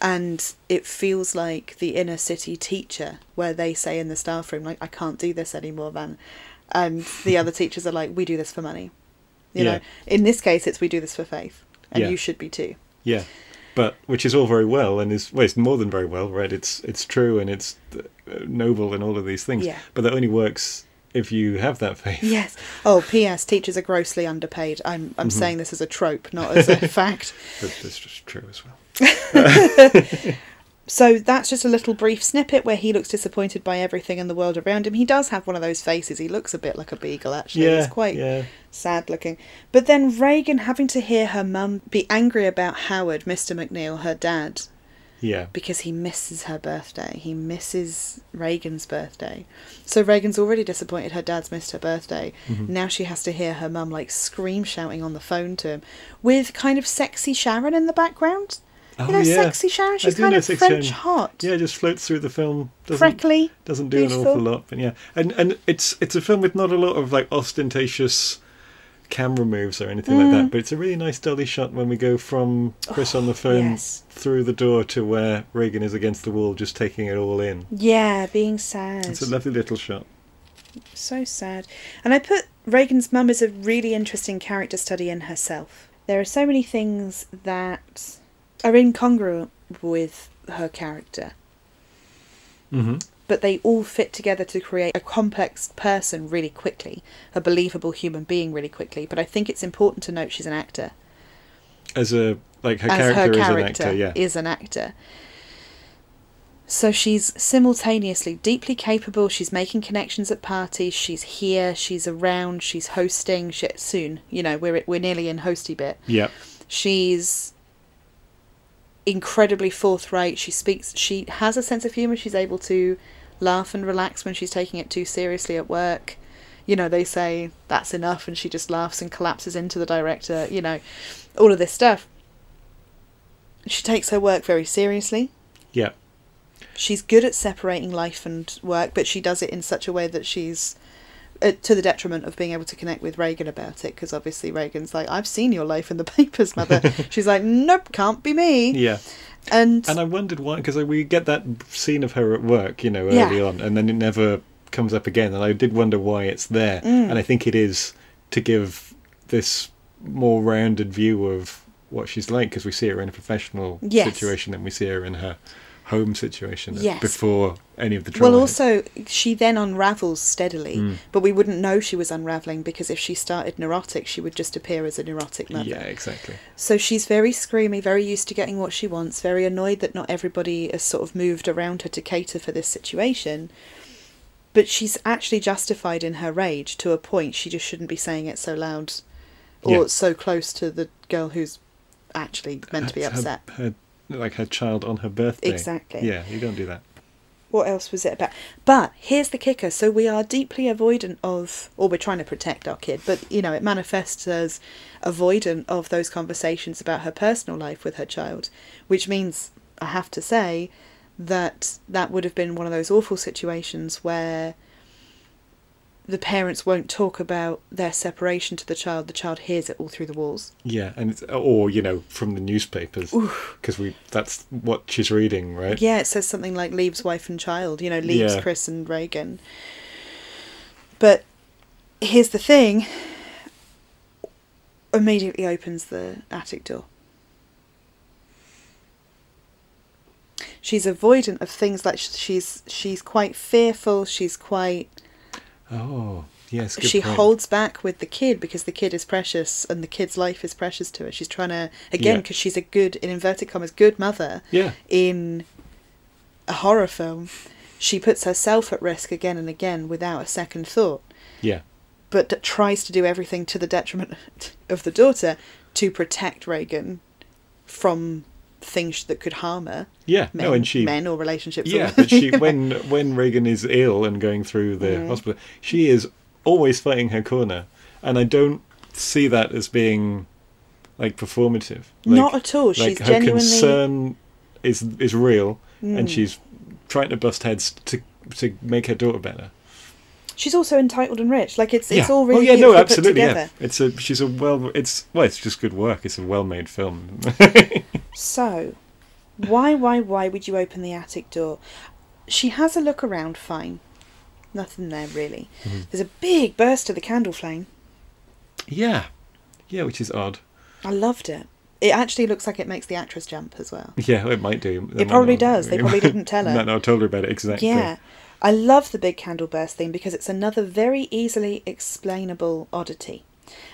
And it feels like the inner city teacher, where they say in the staff room, like, I can't do this anymore, man. And the other teachers are like, we do this for money. You Yeah. know, in this case, it's we do this for faith. And Yeah. you should be too. Yeah, but which is all very well, and is well, it's more than very well, right? It's it's true and it's uh, noble and all of these things. Yeah. But that only works if you have that faith. Yes. Oh, P.S. Teachers are grossly underpaid. I'm I'm Mhm. saying this as a trope, not as a fact. That's just true as well. So that's just a little brief snippet where he looks disappointed by everything in the world around him. He does have one of those faces. He looks a bit like a beagle, actually. yeah, He's quite yeah, sad looking. But then Regan having to hear her mum be angry about Howard, Mr. MacNeil, her dad, Yeah. because he misses her birthday. He misses Regan's birthday. So Regan's already disappointed her dad's missed her birthday. Mhm. Now she has to hear her mum like scream shouting on the phone to him with kind of sexy Sharon in the background. Oh, you know, yeah. sexy Sharon. She's kind of French Sharon. hot. Yeah, just floats through the film. Doesn't Freckly. doesn't do an awful lot, but yeah, and and it's it's a film with not a lot of like ostentatious camera moves or anything like Mm. that, but it's a really nice dolly shot when we go from Chris on the phone Oh, yes. through the door to where Regan is against the wall, just taking it all in. Yeah, being sad. It's a lovely little shot. So sad. And I put Regan's mum as a really interesting character study in herself. There are so many things that are incongruent with her character, Mm-hmm. But they all fit together to create a complex person really quickly, a believable human being really quickly. But I think it's important to note she's an actor. As a like her as character, her is an actor, yeah. is an actor. So she's simultaneously deeply capable. She's making connections at parties. She's here. She's around. She's hosting. Soon, you know, we're we're nearly in hosty bit. yeah, She's incredibly forthright. She speaks. She has a sense of humor. She's able to laugh and relax when she's taking it too seriously at work. You know, they say that's enough, and she just laughs and collapses into the director. You know, all of this stuff. She takes her work very seriously. yeah, She's good at separating life and work, but she does it in such a way that she's uh, to the detriment of being able to connect with Regan about it. Because obviously Regan's like, "I've seen your life in the papers, mother." She's like, "Nope, can't be me." yeah. And, And I wondered why, because we get that scene of her at work, you know, Yeah. early on, and then it never comes up again. And I did wonder why it's there. Mm. And I think it is to give this more rounded view of what she's like, because we see her in a professional Yes. situation than we see her in her home situation Yes. before any of the drama. well, also she then unravels steadily, Mm. but we wouldn't know she was unraveling because if she started neurotic, she would just appear as a neurotic mother. Yeah, exactly. So she's very screamy, very used to getting what she wants, very annoyed that not everybody has sort of moved around her to cater for this situation. But she's actually justified in her rage to a point. She just shouldn't be saying it so loud or Yeah. so close to the girl who's actually meant to be upset. Her, her, like her child on her birthday. Exactly. Yeah, you don't do that. What else was it about? But here's the kicker. So we are deeply avoidant of, or we're trying to protect our kid, but you know, it manifests as avoidant of those conversations about her personal life with her child, which means, I have to say, that that would have been one of those awful situations where the parents won't talk about their separation to the child. The child hears it all through the walls. Yeah, and it's, or you know from the newspapers because we that's what she's reading, right? Yeah, it says something like leaves wife and child, you know, leaves Yeah. Chris and Regan. But here's the thing immediately opens the attic door. She's avoidant of things like she's she's quite fearful, she's quite Oh, yes. She point. holds back with the kid because the kid is precious and the kid's life is precious to her. She's trying to again Yeah. because she's a good in inverted commas good mother Yeah, in a horror film, she puts herself at risk again and again without a second thought, yeah, but d- tries to do everything to the detriment of the daughter to protect Regan from things that could harm her. yeah. Men, no, and she. men or relationships. Yeah, or, but she when when Regan is ill and going through the Mm. hospital, she is always fighting her corner, and I don't see that as being like performative. Like, Not at all. Like She's her genuinely. concern is is real, and Mm. she's trying to bust heads to to make her daughter better. She's also entitled and rich. Like it's it's all really oh yeah, no, absolutely. Yeah, it's a she's a well. It's well, it's just good work. It's a well made film. So, why, why, why would you open the attic door? She has a look around, fine. Nothing there really. Mhm. There's a big burst of the candle flame. yeah, yeah, which is odd. I loved it. It actually looks like it makes the actress jump as well. Yeah, it might do. It probably does. They probably didn't tell her. no, no, I told her about it exactly. Yeah. I love the big candle burst thing because it's another very easily explainable oddity.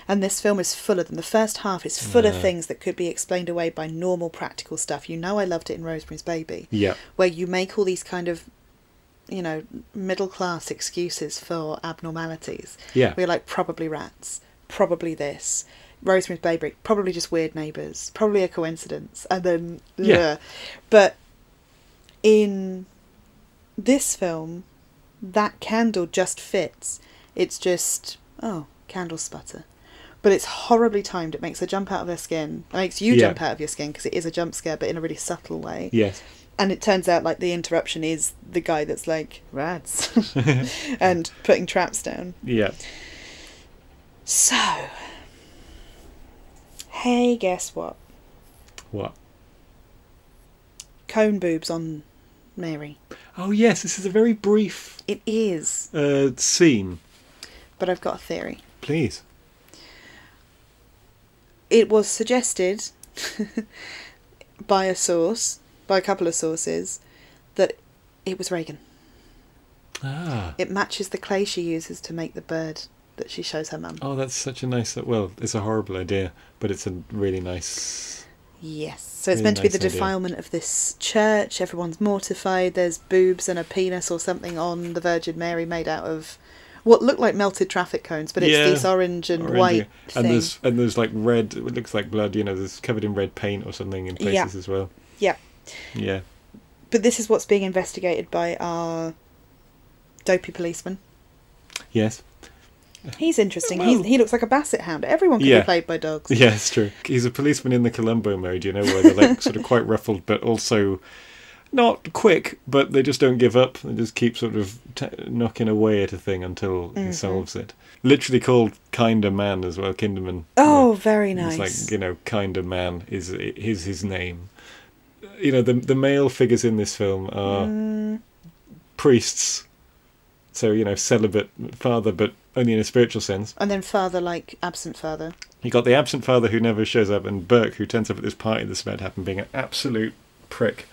And this film is full of them. The first half is full of things that could be explained away by normal practical stuff. You know, I loved it in Rosemary's Baby. Yeah. where you make all these kind of you know middle class excuses for abnormalities Yeah. we're like probably rats probably this rosemary's baby probably just weird neighbours probably a coincidence and then Yeah. yeah but in this film, that candle just fits. It's just oh, candle sputter. But it's horribly timed. It makes her jump out of her skin. It makes you Yeah. jump out of your skin because it is a jump scare, but in a really subtle way. Yes. And it turns out like the interruption is the guy that's like rats and putting traps down. Yeah. So, hey, guess what? What? Cone boobs on Mary. Oh yes, this is a very brief It is, uh, scene. but I've got a theory. Please. It was suggested by a source, by a couple of sources, that it was Regan. Ah. It matches the clay she uses to make the bird that she shows her mum. Oh, that's such a nice. Well, it's a horrible idea, but it's a really nice. Yes. So it's Really meant to be nice the idea. defilement of this church. Everyone's mortified. There's boobs and a penis or something on the Virgin Mary made out of what looked like melted traffic cones, but it's Yeah, this orange and Orangey. white thing. and there's and there's like red. It looks like blood. You know, there's covered in red paint or something in places Yeah. as well. Yeah. Yeah. But this is what's being investigated by our dopey policeman. Yes. He's interesting. Well- He's, he looks like a basset hound. Everyone can Yeah. be played by dogs. Yeah, it's true. He's a policeman in the Columbo mode, you know, where they're like sort of quite ruffled, but also not quick, but they just don't give up. They just keep sort of t- knocking away at a thing until he Mhm. solves it. Literally called Kinder Man as well, Kinderman. Oh, very nice. It's like you know, Kinder Man is is his name. You know, the the male figures in this film are Mm, priests, so you know, celibate father, but only in a spiritual sense. and then father, like absent father. You got the absent father who never shows up, and Burke who turns up at this party that's about to happen, being an absolute prick.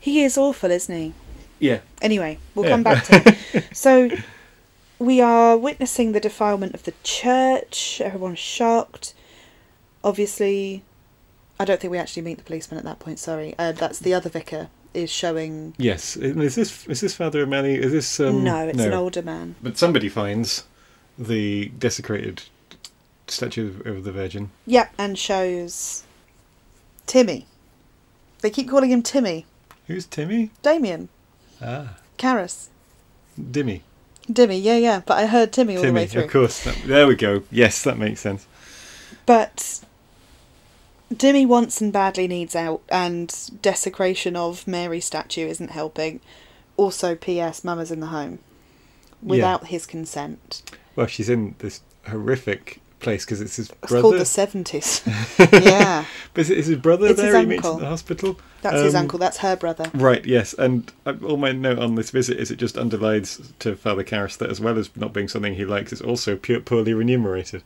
He is awful, isn't he? Yeah, Anyway, we'll Yeah. come back to him. So, we are witnessing the defilement of the church. Everyone's shocked. Obviously, I don't think we actually meet the policeman at that point. Sorry, uh, that's the other vicar is showing. yes. Is this is this Father O'Malley? Is this um, no, it's an older man. But somebody finds the desecrated statue of the Virgin. Yep, and shows Timmy. They keep calling him Timmy. Who's Timmy? Damien. Ah, Karras. Dimmy. Dimmy, yeah, yeah. But I heard Timmy all the way through. of course. That- there we go. Yes, that makes sense. But Dimmy wants and badly needs out, and desecration of Mary statue isn't helping. Also, P.S. Mama's in the home without his consent. Well, she's in this horrific place because it's his brother. It's called the seventies. yeah, But is, his brother It's there? his he meets uncle. in the hospital. that's his Um, uncle. That's her brother. Right, yes, and uh, all my note on this visit is it just underlines to Father Karras that as well as not being something he likes, it's also pure, poorly remunerated.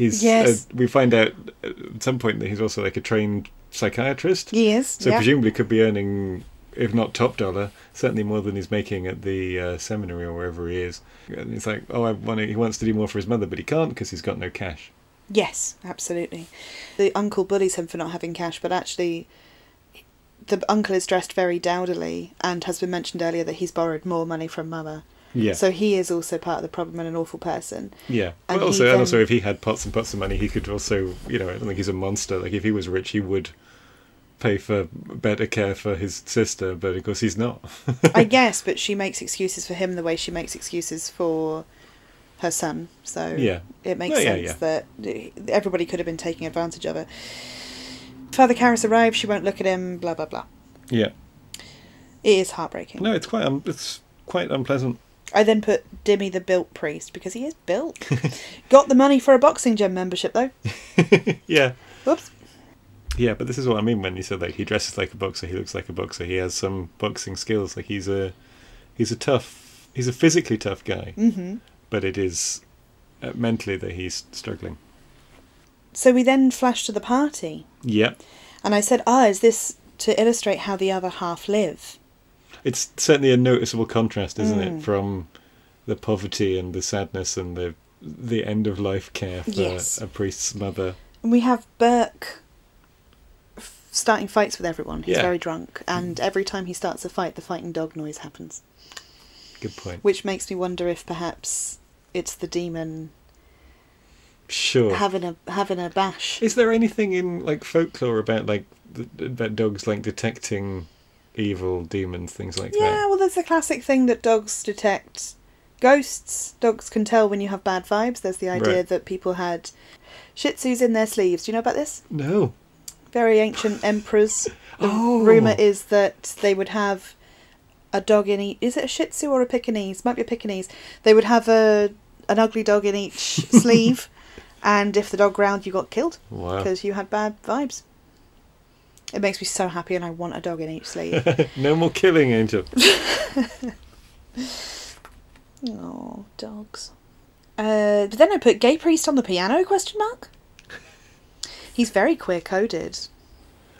He's, Yes. uh, we find out at some point that he's also like a trained psychiatrist, He is. so yeah. presumably could be earning, if not top dollar, certainly more than he's making at the uh, seminary or wherever he is. And it's like, oh, I want to, he wants to do more for his mother, but he can't because he's got no cash. Yes, absolutely. The uncle bullies him for not having cash, but actually, the uncle is dressed very dowdily and has been mentioned earlier that he's borrowed more money from Mama. Yeah, So he is also part of the problem and an awful person. yeah. and But also, he and also, if he had pots and pots of money, he could also, you know, I don't think he's a monster. Like if he was rich, he would pay for better care for his sister, but of course he's not. I guess, but she makes excuses for him the way she makes excuses for her son. So Yeah. it makes yeah, sense yeah. that everybody could have been taking advantage of her. Father Karras arrives, she won't look at him, blah blah blah. yeah. It is heartbreaking. No, it's quite um, it's quite unpleasant. I then put Dimmy the built priest because he is built. Got the money for a boxing gym membership though. yeah. Whoops. Yeah, but this is what I mean when you said like he dresses like a boxer, he looks like a boxer, he has some boxing skills. Like he's a he's a tough, he's a physically tough guy, hmm but it is uh, mentally that he's struggling. So we then flash to the party, Yeah, and I said, "Ah, is this to illustrate how the other half live?" It's certainly a noticeable contrast, isn't Mm. it, from the poverty and the sadness and the the end of life care for Yes. a priest's mother. And we have Burke starting fights with everyone. He's Yeah. very drunk, and every time he starts a fight, the fighting dog noise happens, Good point. which makes me wonder if perhaps it's the demon Sure. having a having a bash. Is there anything in like folklore about like about dogs like detecting evil demons, things like Yeah, that. Yeah, well, there's the classic thing that dogs detect ghosts. Dogs can tell when you have bad vibes. There's the idea Right. that people had Shih Tzus in their sleeves. Do you know about this? No. Very ancient emperors. The Oh. rumor is that they would have a dog in each. Is it a Shih Tzu or a Pekingese? Might be a Pekingese. They would have a an ugly dog in each sleeve, and if the dog growled, you got killed Wow. because you had bad vibes. It makes me so happy, and I want a dog in each sleeve. no more killing, Angel. Oh, dogs. Uh, but then I put gay priest on the piano? Question mark. He's very queer coded.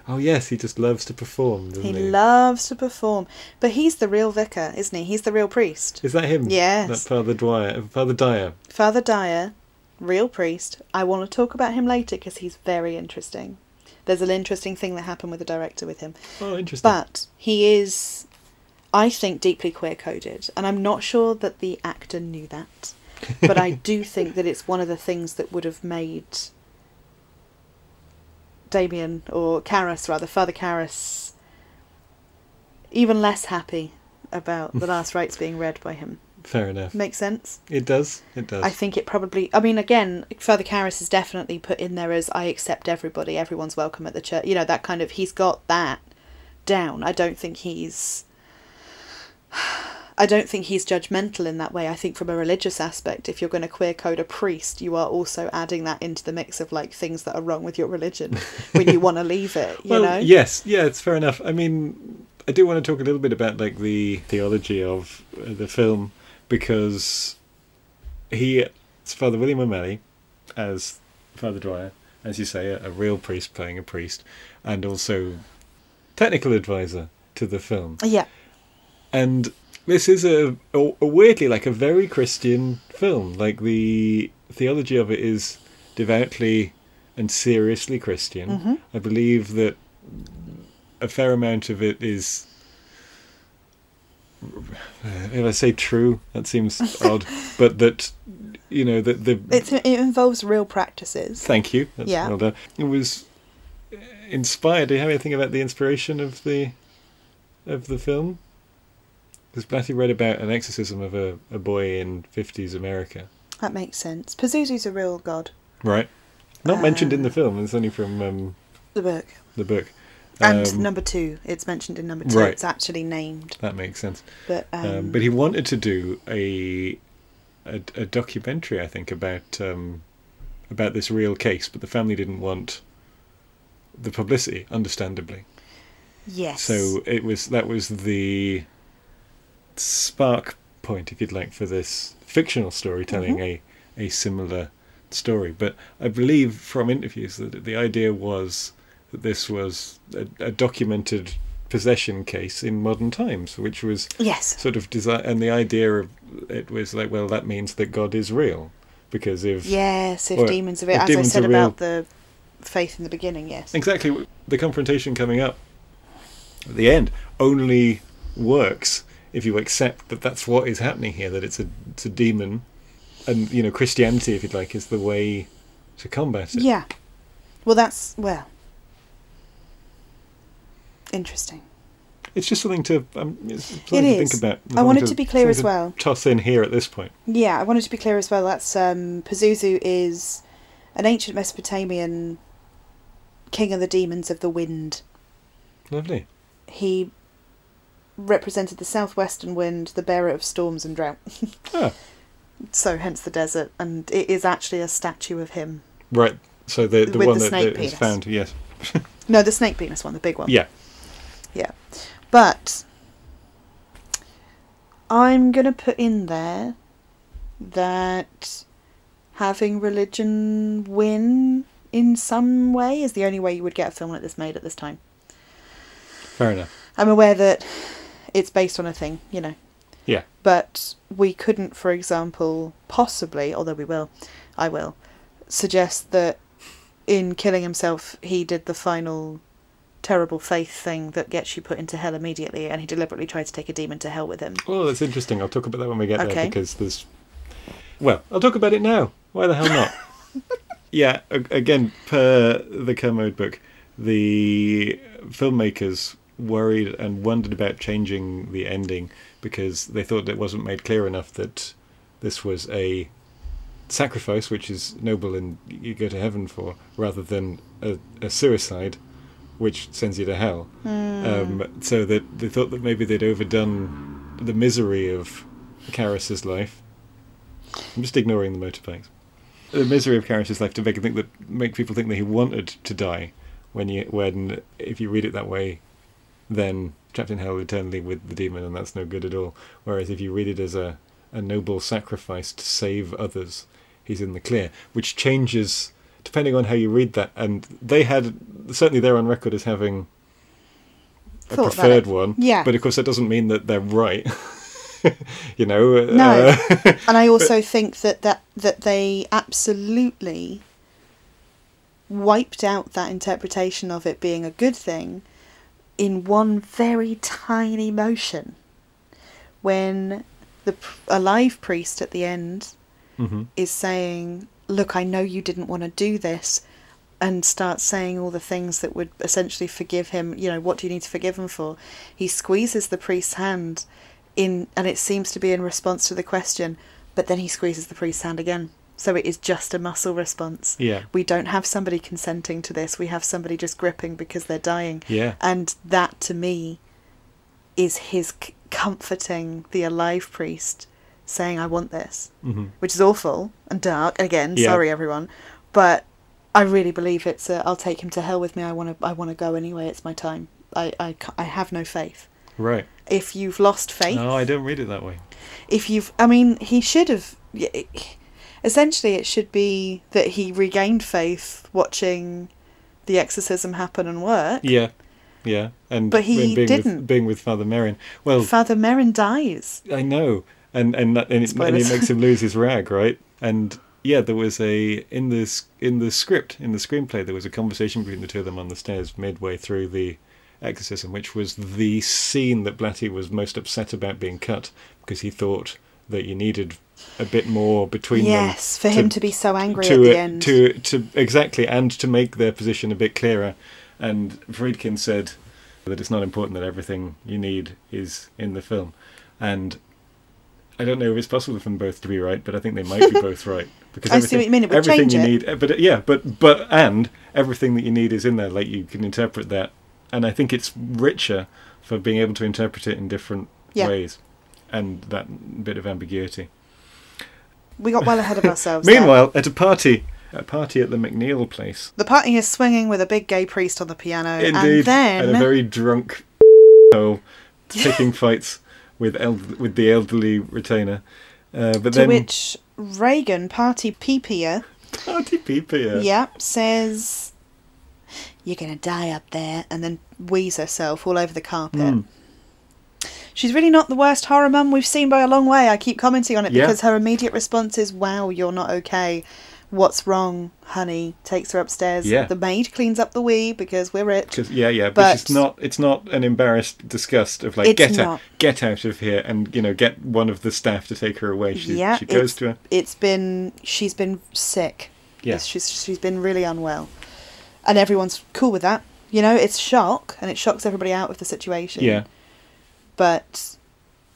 Oh yes, he just loves to perform, doesn't He he? loves to perform, but he's the real vicar, isn't he? He's the real priest. Is that him? Yes. That Father Dwyer, Father Dyer. Father Dyer, real priest. I want to talk about him later because he's very interesting. There's an interesting thing that happened with the director with him. Oh, interesting. But he is, I think, deeply queer coded, and I'm not sure that the actor knew that. But I do think that it's one of the things that would have made Damien, or Karras rather, Father Karras, even less happy about the last rites being read by him. Fair enough. Makes sense? It does. It does. I think it probably. I mean, again, Father Karras is definitely put in there as I accept everybody, everyone's welcome at the church. You know, that kind of. He's got that down. I don't think he's. I don't think he's judgmental in that way. I think from a religious aspect, if you're going to queer code a priest, you are also adding that into the mix of like things that are wrong with your religion when you want to leave it. You well, know? yes, yeah, it's fair enough. I mean, I do want to talk a little bit about like the theology of uh, the film because he, it's Father William O'Malley, as Father Dwyer, as you say, a, a real priest playing a priest, and also technical advisor to the film. Yeah. and this is a, a, a weirdly like a very Christian film. Like the theology of it is devoutly and seriously Christian. Mhm. I believe that a fair amount of it is. If I say true, that seems odd, but that you know that the It's, it involves real practices. Thank you. That's Yeah. well. It was inspired. Do you have anything about the inspiration of the of the film? Because Blatty read about an exorcism of a, a boy in fifties America. That makes sense. Pazuzu's a real god. Right. Not mentioned in the Uh, film. It's only from um, The book. the book. And Um, number two, it's mentioned in number two. right. It's actually named, that makes sense. but um, Um, but he wanted to do a a, a documentary, I think, about um, about this real case, but the family didn't want the publicity, understandably. yes. So it was that was the spark point, if you'd like, for this fictional storytelling Mhm. a a similar story. But I believe from interviews that the idea was that this was a, a documented possession case in modern times, which was yes, sort of design, and the idea of it was like, well, that means that God is real, because if yes. If or demons are real, as I said real- about the faith in the beginning, yes. exactly the confrontation coming up at the end only works if you accept that that's what is happening here that it's a it's a demon and you know christianity if you'd like is the way to combat it Yeah. Well, that's well. Interesting. it's just something to um, it's something to think about I wanted to be clear as to well. toss in here at this point Yeah, I wanted to be clear as well. That's um, Pazuzu is an ancient Mesopotamian king of the demons of the wind. lovely He represented the southwestern wind, the bearer of storms and drought. ah, so hence the desert, and it is actually a statue of him. right so the the With one the that, that is penis. found yes No, the snake penis one, the big one. yeah Yeah. But I'm going to put in there that having religion win in some way is the only way you would get a film like this made at this time. fair enough I'm aware that it's based on a thing, you know. yeah But we couldn't, for example, possibly, although we will, I will, suggest that in killing himself he did the final terrible faith thing that gets you put into hell immediately and he deliberately tried to take a demon to hell with him. Well, that's interesting. I'll talk about that when we get there Okay. because there's. Well, I'll talk about it now. Why the hell not? yeah, again, per the Kermode book, the filmmakers worried and wondered about changing the ending because they thought it wasn't made clear enough that this was a sacrifice, which is noble and you go to heaven for, rather than a, a suicide, which sends you to hell. Um, so that they thought that maybe they'd overdone the misery of Karras's life. I'm just ignoring the motorbikes. The misery of Karras's life to make think that make people think that he wanted to die. When you when if you read it that way, then trapped in hell eternally with the demon, and that's no good at all. Whereas if you read it as a a noble sacrifice to save others, he's in the clear, which changes depending on how you read that. And they had certainly they're on record as having a Thought preferred one. Yeah. But of course, that doesn't mean that they're right. you know. No. uh, and I also think that, that that they absolutely wiped out that interpretation of it being a good thing in one very tiny motion when the a live priest at the end mhm. is saying, "Look, I know you didn't want to do this," and starts saying all the things that would essentially forgive him. You know, what do you need to forgive him for? He squeezes the priest's hand in, and it seems to be in response to the question, but then he squeezes the priest's hand again. So it is just a muscle response. Yeah. We don't have somebody consenting to this. We have somebody just gripping because they're dying. Yeah. And that to me is his c- comforting the alive priest saying, I want this hmm which is awful and dark. Again, Yeah. sorry everyone, but I really believe it's. A, I'll take him to hell with me. I want to. I want to go anyway. It's my time. I, I, I have no faith. Right. If you've lost faith, No, I don't read it that way. if you've, I mean, he should have. Essentially, it should be that he regained faith watching the exorcism happen and work. Yeah. Yeah. And But he being didn't. With, being with Father Merrin. Well, Father Merrin dies. I know, and and that, and, it, and it makes him lose his rag, right? And yeah, there was a in the in the script in the screenplay there was a conversation between the two of them on the stairs midway through the exorcism, which was the scene that Blatty was most upset about being cut because he thought that you needed a bit more between them. Yes, for him to be so angry to at the uh, end. to to exactly and to make their position a bit clearer. And Friedkin said that it's not important that everything you need is in the film, and I don't know if it's possible for them both to be right, but I think they might be both right because I see what you mean, it would everything change you it. need, but yeah, but but and everything that you need is in there. Like you can interpret that, and I think it's richer for being able to interpret it in different Yeah. ways, and that bit of ambiguity. we got well ahead of ourselves. there. Meanwhile, at a party, a party at the MacNeil place, The party is swinging with a big gay priest on the piano, indeed, and then and a very drunk picking fights with eld- with the elderly retainer. Uh, but to then which Regan, party peepier, party yeah. yeah, says, "You're gonna die up there," and then wheeze herself all over the carpet. Mm. She's really not the worst horror mum we've seen by a long way. I keep commenting on it Yeah. because her immediate response is, "Wow, you're not okay. What's wrong, honey?" Takes her upstairs. Yeah. The maid cleans up the wee because we're rich. yeah, yeah, but, it's not. It's not an embarrassed disgust of like get out, get out of here, and you know get one of the staff to take her away. She, yeah, she goes to her. it's been she's been sick. Yeah. She's she's been really unwell, and everyone's cool with that. You know, it's shock, and it shocks everybody out of the situation. Yeah, But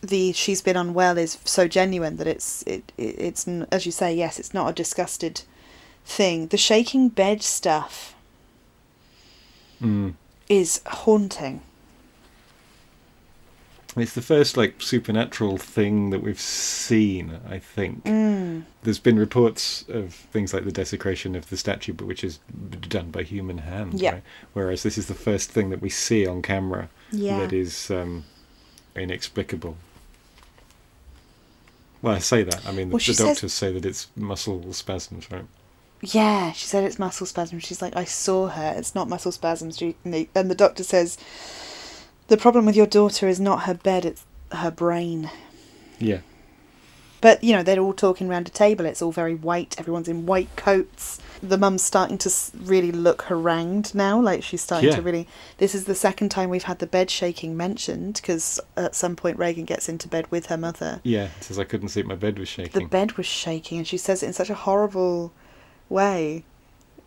the she's been unwell is so genuine that it's it, it it's as you say yes it's not a disgusted thing. The shaking bed stuff mm. is haunting. it's the first like supernatural thing that we've seen. I think. Mm. There's been reports of things like the desecration of the statue, but which is done by human hand. Yeah. Right? Whereas this is the first thing that we see on camera Yeah. that is um, inexplicable. Well, I say that. I mean, Well, the, the says- doctors say that it's muscle spasms, right? Yeah, she said it's muscle spasms. She's like, I saw her. It's not muscle spasms. And the- and the doctor says, the problem with your daughter is not her bed, it's her brain. Yeah. But, you know, they're all talking around a table. It's all very white. Everyone's in white coats. The mum's starting to really look harangued now. Like, she's starting Yeah. to really. This is the second time we've had the bed shaking mentioned because at some point Regan gets into bed with her mother. Yeah. Says I couldn't sleep. My bed was shaking. The bed was shaking, and she says it in such a horrible way.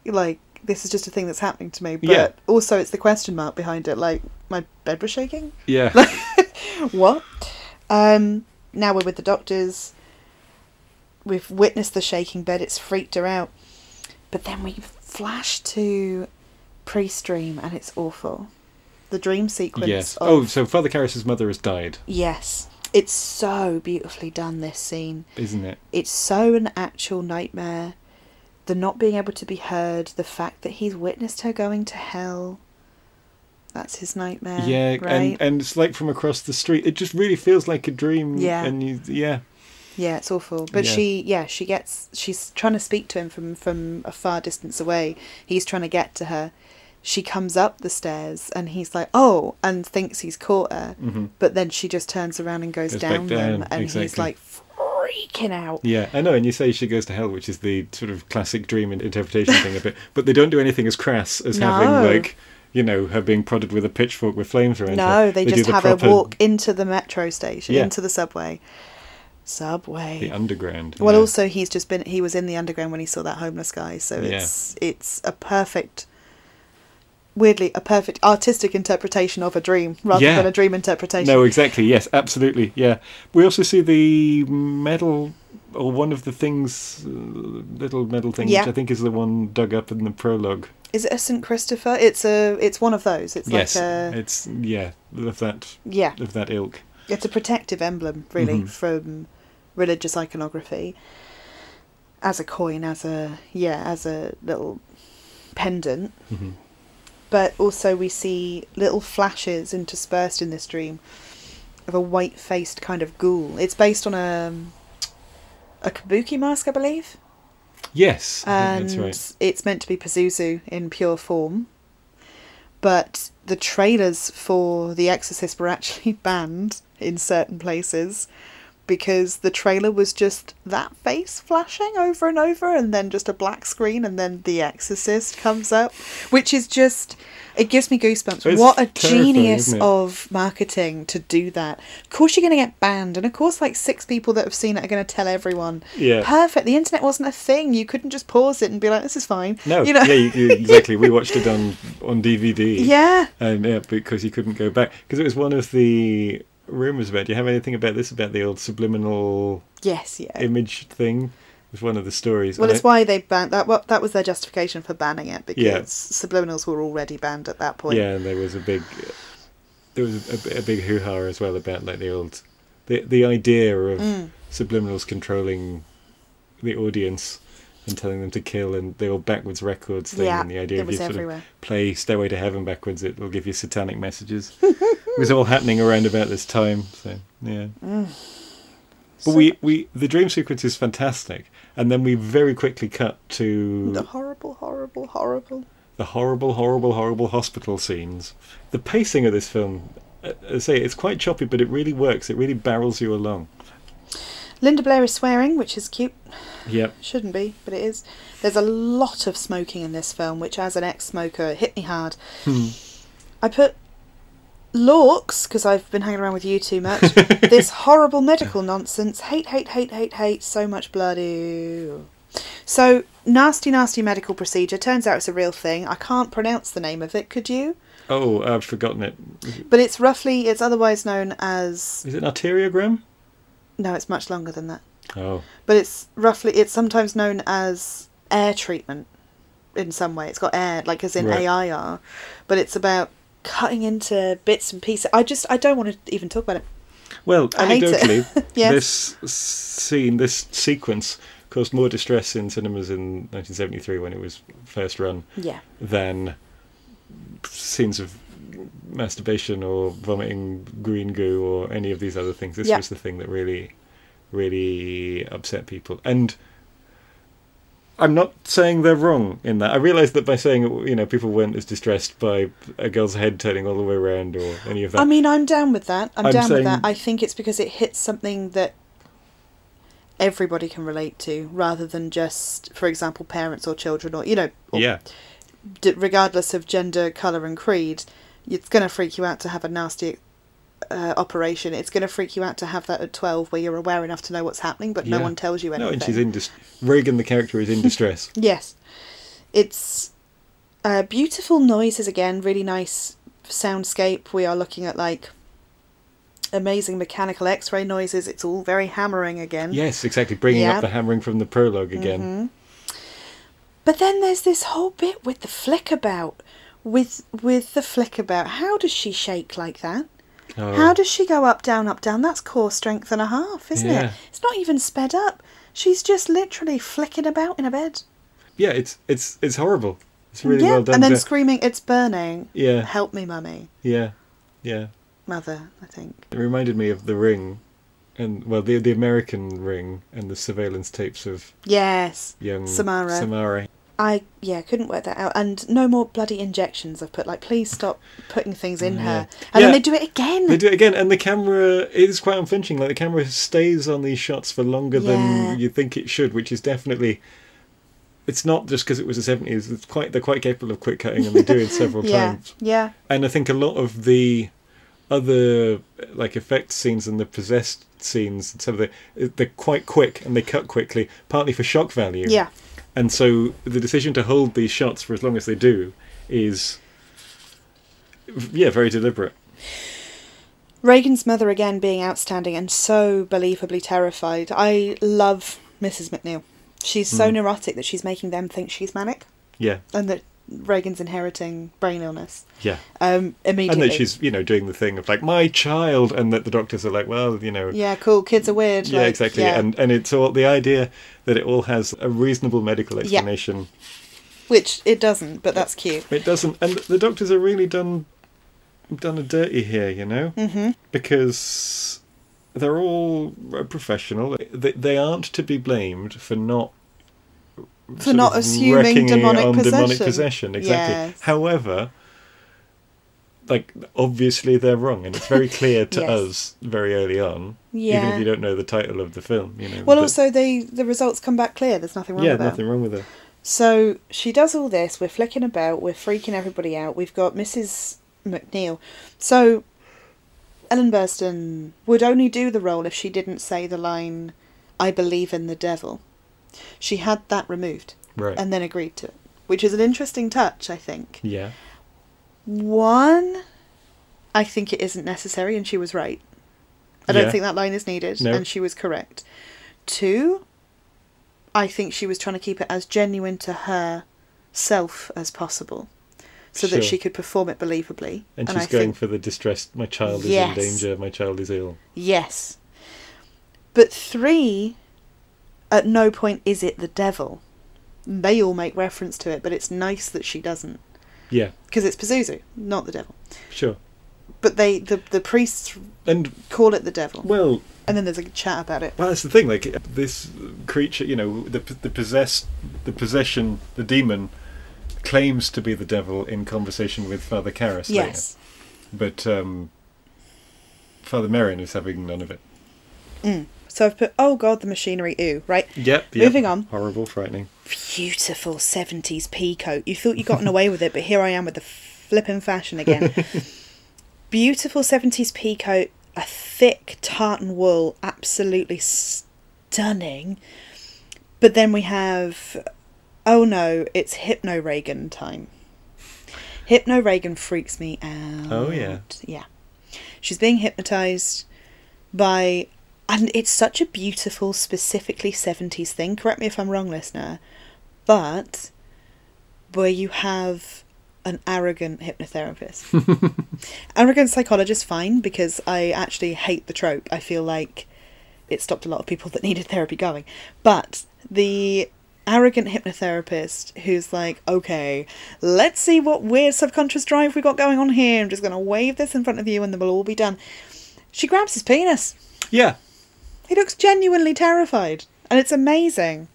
Like, this is just a thing that's happening to me. But Yeah. also, it's the question mark behind it. Like my bed was shaking. Yeah. what? Um, now we're with the doctors. We've witnessed the shaking bed. It's freaked her out. But then we flash to pre-stream, and it's awful. The dream sequence. yes. Of, Oh, so Father Karras's mother has died, yes. It's so beautifully done. This scene. isn't it? It's so an actual nightmare. The not being able to be heard, the fact that he's witnessed her going to hell. That's his nightmare. yeah, right. and and it's like from across the street. It just really feels like a dream. Yeah. And you, yeah. Yeah, it's awful. But Yeah. she, yeah, she gets. She's trying to speak to him from from a far distance away. He's trying to get to her. She comes up the stairs, and he's like, "Oh," and thinks he's caught her. hmm But then she just turns around and goes, Goes back down, them, down, and he's like freaking out. Yeah, I know, and you say she goes to hell, which is the sort of classic dream in- interpretation thing of it. But they don't do anything as crass as No. having like, you know, her being prodded with a pitchfork with flames around her. No, they, do just the have proper- her walk into the metro station, Yeah. into the subway. Subway. the underground. Well, yeah. also he's just been he was in the underground when he saw that homeless guy, so Yeah. it's it's a perfect weirdly a perfect artistic interpretation of a dream rather Yeah. than a dream interpretation. No, exactly. Yes, absolutely. Yeah. We also see the medal or one of the things, uh, little medal thing, Yeah. which I think is the one dug up in the prologue. Is it a St Christopher? It's a it's one of those. It's yes, like a it's yeah of that yeah. of that ilk. It's a protective emblem really Mhm. from religious iconography. As a coin, as a yeah, as a little pendant. Mhm. but also we see little flashes interspersed in this dream of a white-faced kind of ghoul. It's based on a a kabuki mask, I believe, Yes, I and that's right. it's meant to be Pazuzu in pure form. But the trailers for The Exorcist were actually banned in certain places because the trailer was just that face flashing over and over and then just a black screen and then The Exorcist comes up, which is just it gives me goosebumps. It's what a genius of marketing to do that. Of course you're going to get banned and of course like six people that have seen it are going to tell everyone. Yeah. Perfect. The internet wasn't a thing. You couldn't just pause it and be like this is fine. No, You know. yeah, you, you, exactly. We watched it on on DVD. Yeah. and yeah, because you couldn't go back because it was one of the rumors about. Do you have anything about this about the old subliminal Yes, yeah. image thing? It was one of the stories. Well, it's I- why they banned that. Well, that was their justification for banning it because Yeah. subliminals were already banned at that point. Yeah, and there was a big, there was a, a big hoo ha as well about like the old, the the idea of Mm. subliminals controlling the audience and telling them to kill, and the old backwards records thing, Yeah, and the idea of you was sort of play Stairway to Heaven backwards, it will give you satanic messages. it was all happening around about this time, so yeah. But So- we, we the dream sequence is fantastic, and then we very quickly cut to The horrible, horrible, horrible. the horrible, horrible, horrible hospital scenes. The pacing of this film, uh, I say, it's quite choppy, but it really works. It really barrels you along. Linda Blair is swearing, which is cute. Yep. Shouldn't be, but it is. There's a lot of smoking in this film, which, as an ex-smoker, hit me hard. Hmm. I put Lorks because I've been hanging around with you too much. this horrible medical nonsense. Hate, hate, hate, hate, hate. So much blood. Ew. So nasty, nasty medical procedure. Turns out it's a real thing. I can't pronounce the name of it. Could you? Oh, I've forgotten it. But it's roughly. It's otherwise known as. Is it an arteriogram? No, it's much longer than that. Oh, But it's roughly. It's sometimes known as air treatment. In some way, it's got air, like as in Right. AIR, but it's about cutting into bits and pieces. I just. I don't want to even talk about it. well, I anecdotally, Yes. this scene, this sequence, caused more distress in cinemas in 1973 when it was first run Yeah. than scenes of masturbation or vomiting green goo or any of these other things. This Yeah. was the thing that really, really upset people. And I'm not saying they're wrong in that. I realise that by saying you know people weren't as distressed by a girl's head turning all the way around or any of that. I mean, I'm down with that. I'm, I'm down with that. I think it's because it hits something that everybody can relate to, rather than just, for example, parents or children, or you know, or yeah, d- regardless of gender, color, and creed. It's going to freak you out to have a nasty uh, operation. It's going to freak you out to have that at twelve, where you're aware enough to know what's happening, but no one tells you anything. no, and she's in dis- Regan, the character, is in distress. Yes, it's Uh, beautiful noises again, really nice soundscape. We are looking at like amazing mechanical x ray noises. It's all very hammering again. Yes, exactly. Bringing Yeah. up the hammering from the prologue again. Mhm. But then there's this whole bit with the flick about. With with the flick about. How does she shake like that? Oh, How does she go up, down, up, down? That's core strength and a half, isn't Yeah. it? It's not even sped up. She's just literally flicking about in a bed. yeah, it's it's it's horrible. It's really yeah, well done. and then screaming, "It's burning! yeah, Help me, mummy, yeah, yeah. mother." I think. It reminded me of the Ring, and well, the the American Ring and the surveillance tapes of Yes, young Samara. Samara. I yeah couldn't work that out. And no more bloody injections. I've put like, please stop putting things in Yeah. her. And Yeah. then they do it again. They do it again, and the camera is quite unflinching. Like the camera stays on these shots for longer Yeah. than you think it should, which is definitely. It's not just because it was the seventies. It's quite they're quite capable of quick cutting, and they do it several times. yeah, And I think a lot of the other like effect scenes and the possessed scenes, and some of the they're quite quick and they cut quickly, partly for shock value. yeah. And so the decision to hold these shots for as long as they do is, yeah, very deliberate. Regan's mother again being outstanding and so believably terrified. I love Mrs. MacNeil. She's so Mm. neurotic that she's making them think she's manic Yeah, and that Regan's inheriting brain illness. yeah. Um, And immediately. that she's, you know, doing the thing of like my child, and that the doctors are like, well, you know, yeah, cool. Kids are weird. yeah, like, exactly. yeah. And and it's all the idea that it all has a reasonable medical explanation. which it doesn't, but that's cute. It doesn't, and the doctors are really done done a dirty here, you know, hmm because they're all professional. They, they aren't to be blamed for not sort not assuming demonic on demonic possession. possession. Exactly. Yes. However, like obviously they're wrong, and it's very clear to Yes. us very early on, Yeah. even if you don't know the title of the film. You know. Well, also they the results come back clear. There's nothing wrong yeah, with nothing wrong with it. So she does all this. We're flicking about. We're freaking everybody out. We've got Mrs. MacNeil. So Ellen Burstyn would only do the role if she didn't say the line, "I believe in the devil." She had that removed Right. and then agreed to it, which is an interesting touch. I think. yeah. One, I think it isn't necessary, and she was right. I don't Yeah. think that line is needed, No. and she was correct. Two, I think she was trying to keep it as genuine to her self as possible, so that she could perform it believably. And, I she's going think, for the distressed. My child is Yes. in danger. My child is ill. yes, but three, at no point is it the devil. They all make reference to it, but it's nice that she doesn't Yeah. because it's Pazuzu, not the devil. Sure. But they, the the priests And call it the devil. well, And then there's a chat about it. Well, that's the thing. Like this creature, you know, the the possessed, the possession, the demon claims to be the devil in conversation with Father Karras. later. Yes. but um, Father Merrin is having none of it. Mm. So I've put, oh god, the machinery, ooh, right? Yep. Moving on. Horrible, frightening. Beautiful 70s pea coat. You thought you'd gotten away with it, but here I am with the flippin' fashion again. Beautiful 70s pea coat, a thick tartan wool, absolutely stunning. But then we have, oh no, it's Hypno Regan time. Hypno Regan freaks me oh, out. Oh, yeah. Yeah. She's being hypnotized by and it's such a beautiful specifically 70s thing. Correct me if i'm wrong listener. But where you have an arrogant hypnotherapist. Arrogant psychologist fine because i actually hate the trope. I feel like it stopped a lot of people that needed therapy going. But the arrogant hypnotherapist who's like okay let's see what weird subconscious drive we got going on here. I'm just going to wave this in front of you and then we'll all be done. She grabs his penis. Yeah. He looks genuinely terrified, and it's amazing.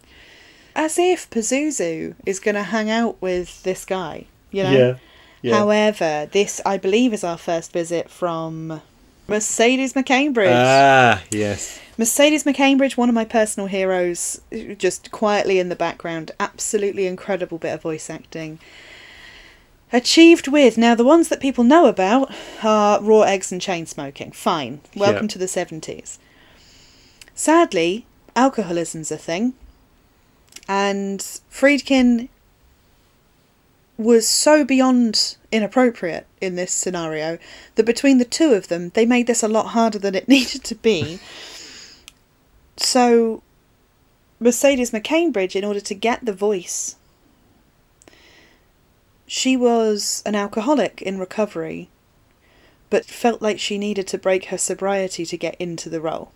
As if Pazuzu is going to hang out with this guy, you know? Yeah. Yeah. However, this, I believe, is our first visit from Mercedes McCambridge. ah, yes. Mercedes McCambridge, one of my personal heroes, just quietly in the background. Absolutely incredible bit of voice acting. Achieved with, now the ones that people know about are raw eggs and chain smoking. Fine. Welcome Yeah. to the 70s. Sadly, alcoholism's a thing. And Friedkin was so beyond inappropriate in this scenario that between the two of them, they made this a lot harder than it needed to be. so, Mercedes McCambridge, in order to get the voice, she was an alcoholic in recovery, but felt like she needed to break her sobriety to get into the role.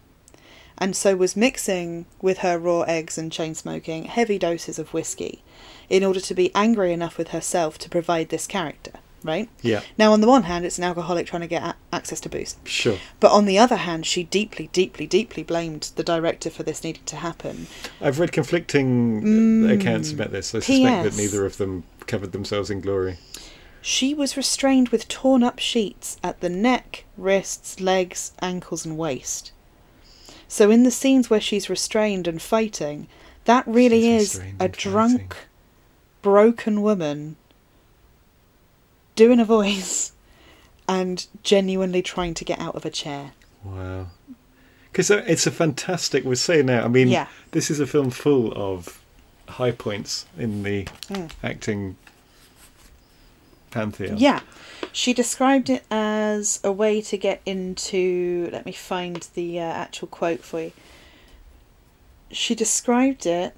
And so was mixing with her raw eggs and chain smoking heavy doses of whiskey in order to be angry enough with herself to provide this character, right? Yeah. Now, on the one hand, it's an alcoholic trying to get a- access to booze. Sure. But on the other hand, she deeply, deeply, deeply blamed the director for this needing to happen. I've read conflicting Mm. accounts about this. I suspect that neither of them covered themselves in glory. She was restrained with torn up sheets at the neck, wrists, legs, ankles, and waist. So, in the scenes where she's restrained and fighting, that really She's is a drunk, fighting. broken woman doing a voice and genuinely trying to get out of a chair. Wow. Because it's a fantastic. We're saying now. I mean, Yeah. this is a film full of high points in the Mm. acting pantheon. Yeah. She described it as a way to get into. Let me find the uh, actual quote for you. She described it.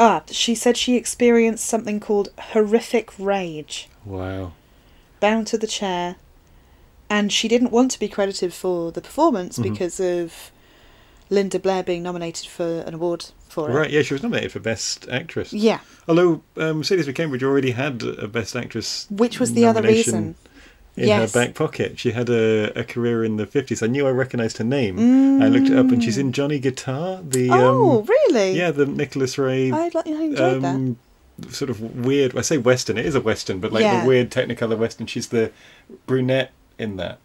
Ah, she said she experienced something called horrific rage, Wow. bound to the chair, and she didn't want to be credited for the performance Mhm. because of Linda Blair being nominated for an award for it. Right. Yeah, she was nominated for Best Actress. Yeah, Although um, Mercedes McCambridge already had a Best Actress, which was the other reason. in Yes. her back pocket. She had a, a career in the fifties. I knew I recognised her name. I looked it up, and she's in Johnny Guitar. The Oh, um, really? yeah, the Nicholas Ray I, I enjoyed that. um, sort of weird. I say western. It is a western, but like Yeah. the weird Technicolor western. She's the brunette in that.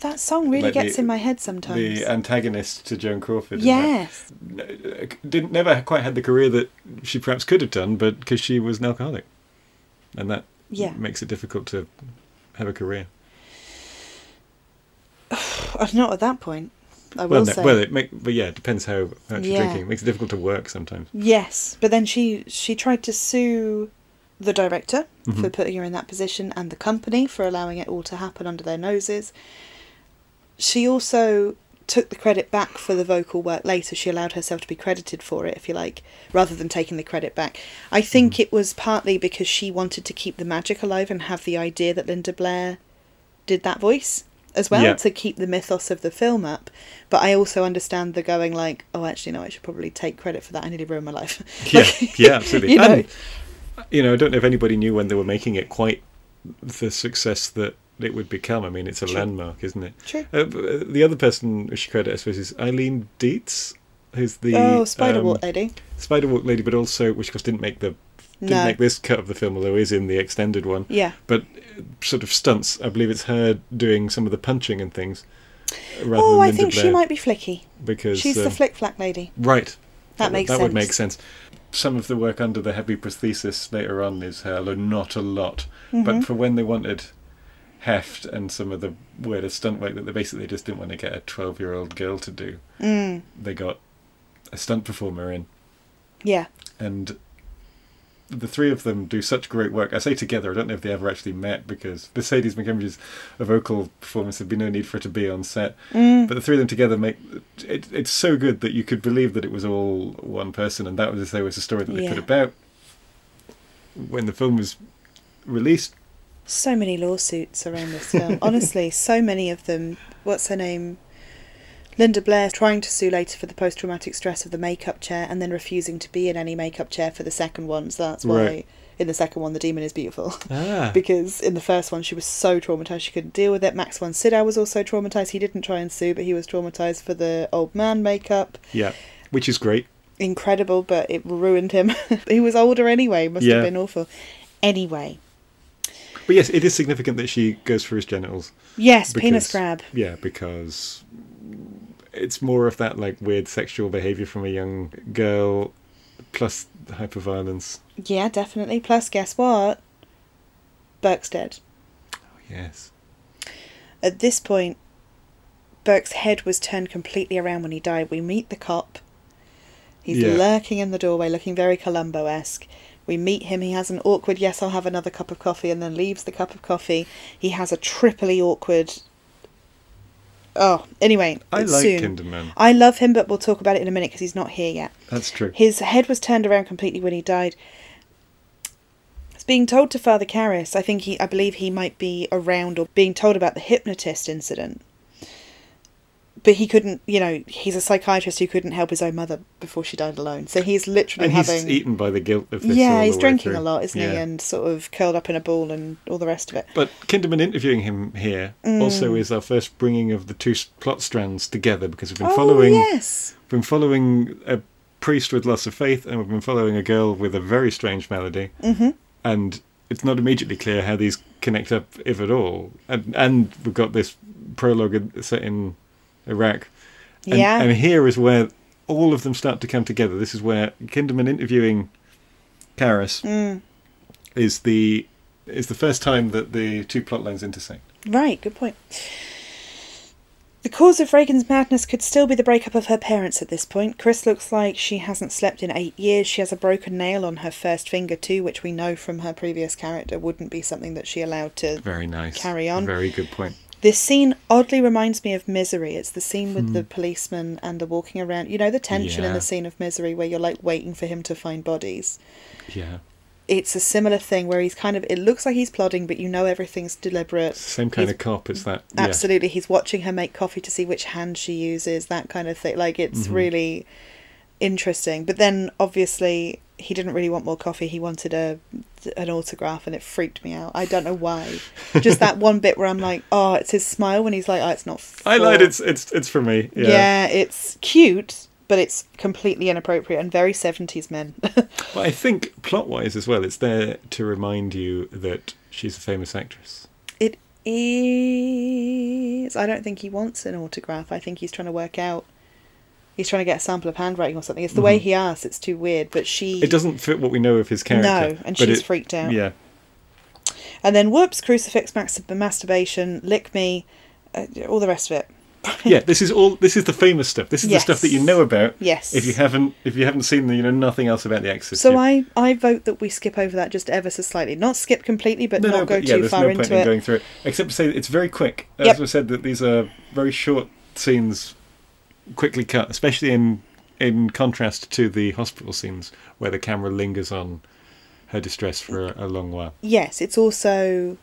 That song really like gets the- in my head sometimes. The antagonist to Joan Crawford. yes. Uh, didn't never quite had the career that she perhaps could have done, but because she was an alcoholic, and that Yeah. makes it difficult to have a career. Not at that point. I will Well, no, say. well, it make, but yeah, it depends how how you're drinking. It makes it difficult to work sometimes. yes, but then she she tried to sue the director for Mhm. putting her in that position and the company for allowing it all to happen under their noses. She also took the credit back for the vocal work later. She allowed herself to be credited for it, if you like, rather than taking the credit back. I think Mhm. it was partly because she wanted to keep the magic alive and have the idea that Linda Blair did that voice as well Yeah. to keep the mythos of the film up. But I also understand the going like, oh, actually, no, I should probably take credit for that. I nearly ruined my life. Yeah, Like, yeah, absolutely. you know, And, you know, I don't know if anybody knew when they were making it quite the success that it would become. I mean, it's a True. landmark, isn't it? True. Uh, uh, the other person we should credit, I suppose, is Eileen Dietz, who's the oh, Spider um, Walk lady. Spiderwalk lady, but also which of course didn't make the didn't No. make this cut of the film, although is in the extended one. Yeah. But uh, sort of stunts. I believe it's her doing some of the punching and things. Rather Oh, I think she might be flicky. because She's uh, the flick flack lady. right. That makes that would make sense. Some of the work under the heavy prosthesis later on is her, although not a lot. Mhm. But for when they wanted heft and some of the weirder stunt work that they basically just didn't want to get a twelve-year-old girl to do, Mm, they got a stunt performer in. yeah. and the three of them do such great work. I say together. I don't know if they ever actually met because Mercedes McCambridge's a vocal performance. There'd be no need for it to be on set, Mm. but the three of them together make it. It's so good that you could believe that it was all one person, and that was if there was a story that they Yeah. put about when the film was released. So many lawsuits around this film. Honestly, so many of them. What's her name? Linda Blair trying to sue later for the post traumatic stress of the makeup chair and then refusing to be in any makeup chair for the second one. So that's why Right. in the second one the demon is beautiful. Ah, because in the first one she was so traumatized she couldn't deal with it. Max von Sydow was also traumatized. He didn't try and sue, but he was traumatized for the old man makeup. yeah, which is great. Incredible, but it ruined him. he was older anyway. Must Yeah. have been awful. Anyway, But yes, it is significant that she goes for his genitals. yes, penis grab. Yeah, because it's more of that like weird sexual behavior from a young girl, plus hyperviolence. Yeah, definitely. Plus, guess what? Burke's dead. Oh, yes. At this point, Burke's head was turned completely around when he died. We meet the cop. He's Yeah. lurking in the doorway, looking very Columbo esque. We meet him. He has an awkward, yes, I'll have another cup of coffee, and then leaves the cup of coffee. He has a triply awkward. Oh, anyway. I like soon. Kinderman. I love him, but we'll talk about it in a minute because he's not here yet. That's true. His head was turned around completely when he died. It's being told to Father Karras. I think he, I believe he might be around or being told about the hypnotist incident. But he couldn't, you know, he's a psychiatrist who couldn't help his own mother before she died alone. So he's literally and he's having. eaten by the guilt of this. yeah, he's drinking through. a lot, isn't he? And sort of curled up in a ball and all the rest of it. But Kinderman interviewing him here Mm. also is our first bringing of the two plot strands together because we've been oh, following yes. been following a priest with loss of faith and we've been following a girl with a very strange malady hmm and it's not immediately clear how these connect up if at all and and we've got this prologue set in Iraq and, Yeah. and here is where all of them start to come together this is where Kinderman interviewing Karras Mm. is the is the first time that the two plot lines intersect Right, good point. The cause of Regan's madness could still be the breakup of her parents at this point. Chris looks like she hasn't slept in eight years. She has a broken nail on her first finger, too, which we know from her previous character wouldn't be something that she allowed to. Very nice. Carry on. Very good point. This scene oddly reminds me of Misery. It's the scene with Hmm. the policeman and the walking around. You know, the tension in the scene of Misery where you're like waiting for him to find bodies. Yeah. It's a similar thing where he's kind of. It looks like he's plodding, but you know everything's deliberate. Same kind He's- of cop. It's that. yeah. Absolutely, he's watching her make coffee to see which hand she uses, that kind of thing. Like it's Mhm. really interesting. But then obviously he didn't really want more coffee. He wanted a an autograph, and it freaked me out. I don't know why. Just that one bit where I'm like, oh, it's his smile when he's like, oh, it's not. I lied. It's it's it's for me. Yeah. yeah. it's cute, but it's completely inappropriate and very seventies men. But I think plot wise as well, it's there to remind you that she's a famous actress. it is. I don't think he wants an autograph. I think he's trying to work out. He's trying to get a sample of handwriting or something. It's the way Mhm. he asks. It's too weird. But she. It doesn't fit what we know of his character. No, and she's it- freaked out. Yeah. And then whoops, crucifix, max- masturbation, lick me, uh, all the rest of it. Yeah. This is all. This is the famous stuff. This is Yes. the stuff that you know about. Yes. If you haven't, if you haven't seen, the, you know nothing else about the Exorcist. So I, I vote that we skip over that just ever so slightly. Not skip completely, but no, not no, go but yeah, too there's far no point into in it. going through it, except to say that it's very quick. As Yep. I said, that these are very short scenes, quickly cut, especially in in contrast to the hospital scenes where the camera lingers on her distress for a, a long while. Yes, it's also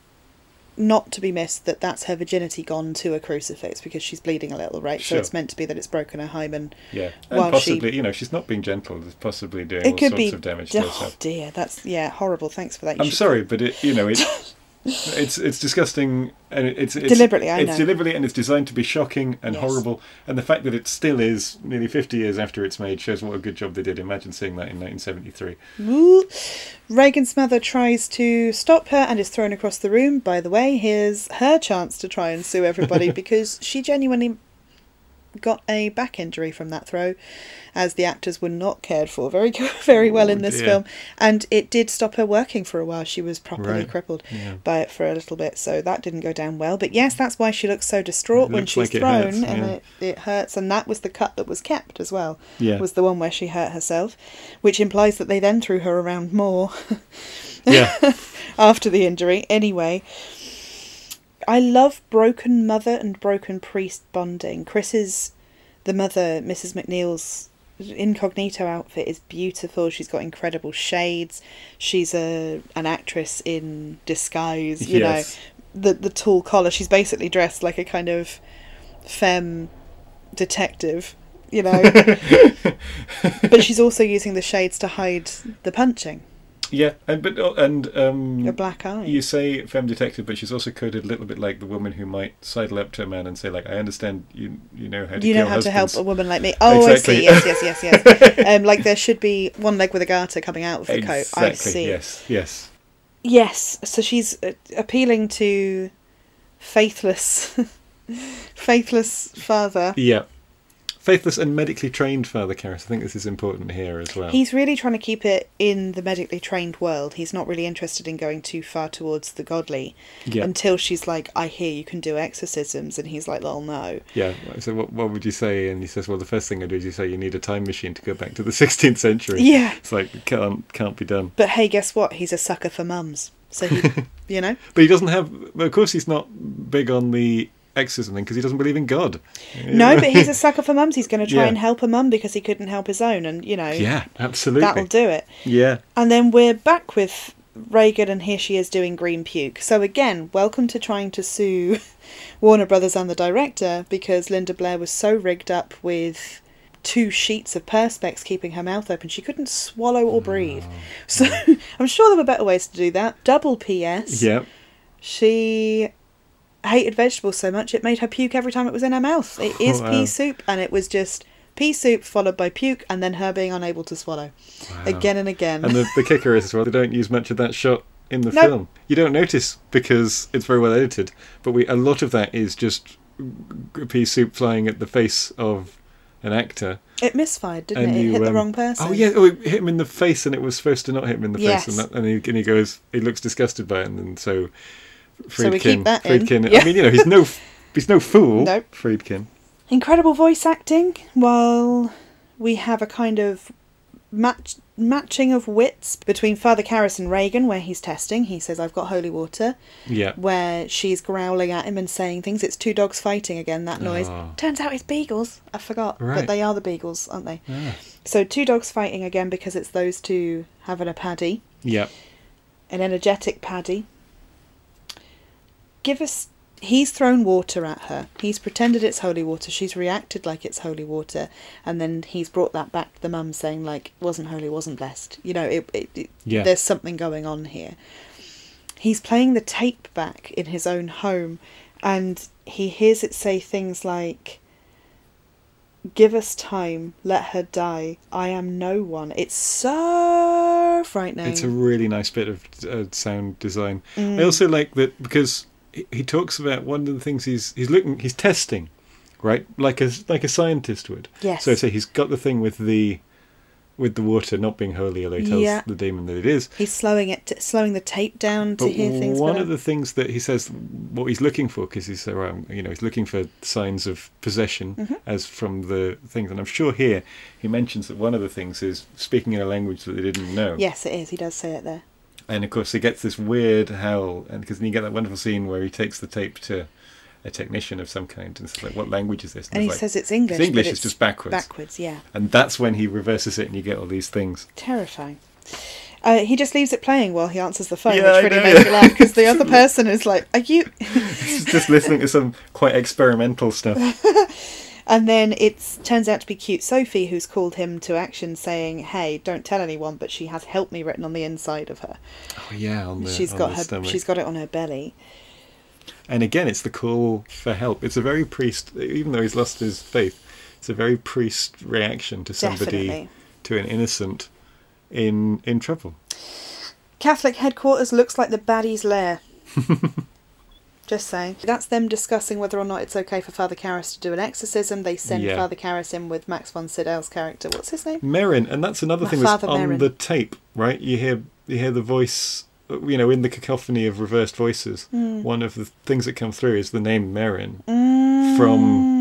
not to be missed that that's her virginity gone to a crucifix because she's bleeding a little, right? Sure. So it's meant to be that it's broken her hymen. Yeah, and While she- possibly, you know, she's not being gentle. It's possibly doing It all could sorts be. of damage to Oh herself. dear, that's yeah horrible. Thanks for that. You I'm sorry, but it, you know, it's it's it's disgusting, and it's, it's Deliberately, I It's know. deliberately, and it's designed to be shocking and Yes. horrible. And the fact that it still is nearly 50 years after it's made shows what a good job they did. Imagine seeing that in 1973. Woo. Regan's mother tries to stop her and is thrown across the room. By the way, here's her chance to try and sue everybody because she genuinely got a back injury from that throw, as the actors were not cared for very very well in Oh, this dear. film, and it did stop her working for a while. She was properly Right. crippled Yeah. by it for a little bit, so that didn't go down well. But yes, that's why she looks so distraught It when she's like thrown, hurts, and yeah. it, it hurts. And that was the cut that was kept as well Yeah. was the one where she hurt herself, which implies that they then threw her around more yeah. after the injury. Anyway, I love broken mother and broken priest bonding. Chris's, the mother, Mrs. MacNeil's incognito outfit is beautiful. She's got incredible shades. She's a an actress in disguise. You Yes. know, the the tall collar. She's basically dressed like a kind of femme detective. You know, but she's also using the shades to hide the punching. Yeah, and but uh, and A um, black eye. you say femme detective, but she's also coded a little bit like the woman who might sidle up to a man and say, like, "I understand you, you know how to you know how to help a woman like me. Oh, Exactly. I see. Yes, yes, yes, yes. um, like there should be one leg with a garter coming out of the coat. I see. Yes. Yes. Yes. So she's uh, appealing to faithless, faithless father. Yeah. Faithless and medically trained Father Karras. I think this is important here as well. He's really trying to keep it in the medically trained world. He's not really interested in going too far towards the godly yeah, until she's like, I hear you can do exorcisms. And he's like, well, no. yeah. So what, what would you say? And he says, well, the first thing I do is you say you need a time machine to go back to the 16th century. Yeah. It's like can't can't be done. But hey, guess what? He's a sucker for mums. So, he, you know? But he doesn't have. Of course, he's not big on the exorcism because he doesn't believe in God. No, but he's a sucker for mums. He's going to try Yeah. and help a mum because he couldn't help his own. And, you know, yeah, absolutely. that'll do it. Yeah, And then we're back with Regan, and here she is doing green puke. So again, welcome to trying to sue Warner Brothers and the director because Linda Blair was so rigged up with two sheets of perspex keeping her mouth open she couldn't swallow or breathe. Mm. So I'm sure there were better ways to do that. Double PS. yeah. She hated vegetables so much it made her puke every time it was in her mouth. It is Wow. pea soup, and it was just pea soup followed by puke, and then her being unable to swallow Wow. again and again. And the, the kicker is as well, they don't use much of that shot in the Nope. film. You don't notice because it's very well edited, but we a lot of that is just pea soup flying at the face of an actor. It misfired, didn't and it? It you, hit the um, wrong person. Oh yeah, oh, it hit him in the face, and it was supposed to not hit him in the Yes. face, and, that, and, he, and he goes, he looks disgusted by it, and then so Friedkin, So we keep that in. Friedkin. Yeah. I mean, you know, he's no, he's no fool. Nope. Friedkin. Incredible voice acting, while we have a kind of match matching of wits between Father Karras and Regan, where he's testing. He says, "I've got holy water." Yeah. Where she's growling at him and saying things. It's two dogs fighting again. That noise. Oh. Turns out it's beagles. I forgot, but they are the beagles, aren't they? Ah. So two dogs fighting again because it's those two having a paddy, Yeah. an energetic paddy. Give us. He's thrown water at her. He's pretended it's holy water. She's reacted like it's holy water, and then he's brought that back to the mum, saying like, "Wasn't holy, wasn't blessed." You know, it, it, it, Yeah. there's something going on here. He's playing the tape back in his own home, and he hears it say things like, "Give us time, let her die. I am no one." It's so frightening. It's a really nice bit of uh, sound design. Mm. I also like that because he, talks about one of the things he's he's looking he's testing, right? Like a like a scientist would. Yes. So say he's got the thing with the with the water not being holy, although he tells Yeah. the demon that it is. He's slowing it, t- slowing the tape down to But hear things. one better. of the things that he says, what he's looking for, because he's so, um, you know, he's looking for signs of possession Mhm. as from the things, and I'm sure here he mentions that one of the things is speaking in a language that they didn't know. Yes, it is. He does say it there. And of course, he gets this weird howl, and because then you get that wonderful scene where he takes the tape to a technician of some kind, and it's like, "What language is this?" And he like, says it's English. "It's English. It's just backwards." Backwards, yeah. And that's when he reverses it, and you get all these things. Terrifying. Uh, he just leaves it playing while he answers the phone, Yeah, I which really know, makes yeah. me laugh because the other person is like, "Are you?" He's just listening to some quite experimental stuff. and then it turns out to be cute Sophie who's called him to action, saying, "Hey, don't tell anyone," but she has "Help me" written on the inside of her. Oh yeah, on the she's got her. stomach. She's got it on her belly. And again, it's the call for help. It's a very priest, even though he's lost his faith. It's a very priest reaction to somebody, Definitely. to an innocent, in in trouble. Catholic headquarters looks like the baddie's lair. Just saying. That's them discussing whether or not it's okay for Father Karras to do an exorcism. They send Yeah. Father Karras in with Max von Sydow's character. What's his name? Merrin, and that's another My thing that's father, on Merrin. the tape, right? You hear you hear the voice, you know, in the cacophony of reversed voices. Mm. One of the things that come through is the name Merrin. Mm. From-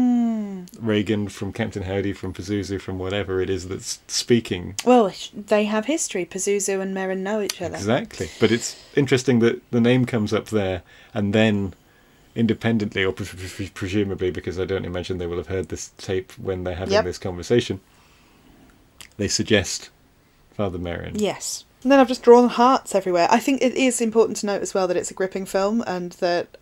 Regan, from Captain Howdy, from Pazuzu, from whatever it is that's speaking. Well, they have history. Pazuzu and Merrin know each other. Exactly. But it's interesting that the name comes up there and then independently, or pre- pre- presumably because I don't imagine they will have heard this tape when they're having Yep. this conversation, they suggest Father Merrin. Yes. And then I've just drawn hearts everywhere. I think it is important to note as well that it's a gripping film and that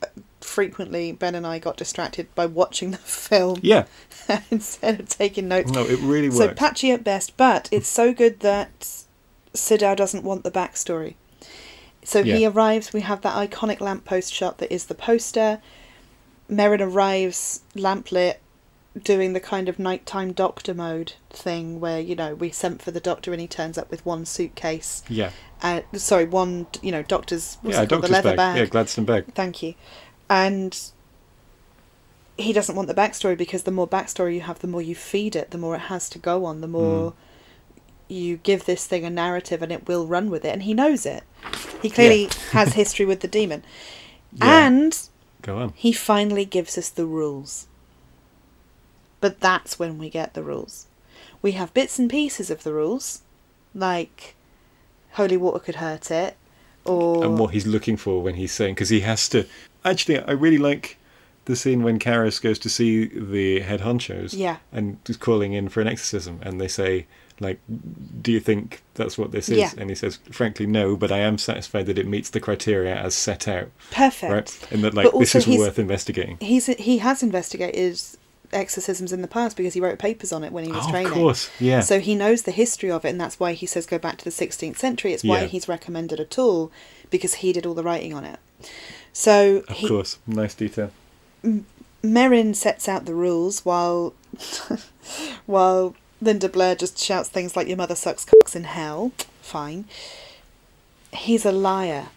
frequently Ben and I got distracted by watching the film Yeah. instead of taking notes. No, it really So patchy at best, but it's so good that Sydow doesn't want the backstory. So he arrives, we have that iconic lamppost shot that is the poster. Merrin arrives, lamplit, doing the kind of nighttime doctor mode thing where, you know, we sent for the doctor and he turns up with one suitcase. yeah. Uh, sorry, one, you know, doctor's, yeah, called, doctor's the leather bag. bag. Yeah, Gladstone bag. Thank you. And he doesn't want the backstory because the more backstory you have, the more you feed it, the more it has to go on, the more mm. you give this thing a narrative and it will run with it. And he knows it. He clearly has history with the demon. Yeah. And Go on. he finally gives us the rules. But that's when we get the rules. We have bits and pieces of the rules, like holy water could hurt it, or and what he's looking for when he's saying because he has to actually i really like the scene when Karras goes to see the head honchos Yeah. and is calling in for an exorcism and they say like do you think that's what this is Yeah. and he says frankly no but i am satisfied that it meets the criteria as set out perfect. right and that like this is worth investigating He's he has investigated exorcisms in the past because he wrote papers on it when he was oh, training. of course yeah So he knows the history of it, and that's why he says go back to the 16th century. It's why Yeah. he's recommended a tool because he did all the writing on it. So of he, course nice detail Merrin sets out the rules while while Linda Blair just shouts things like "Your mother sucks cocks in hell." Fine. He's a liar,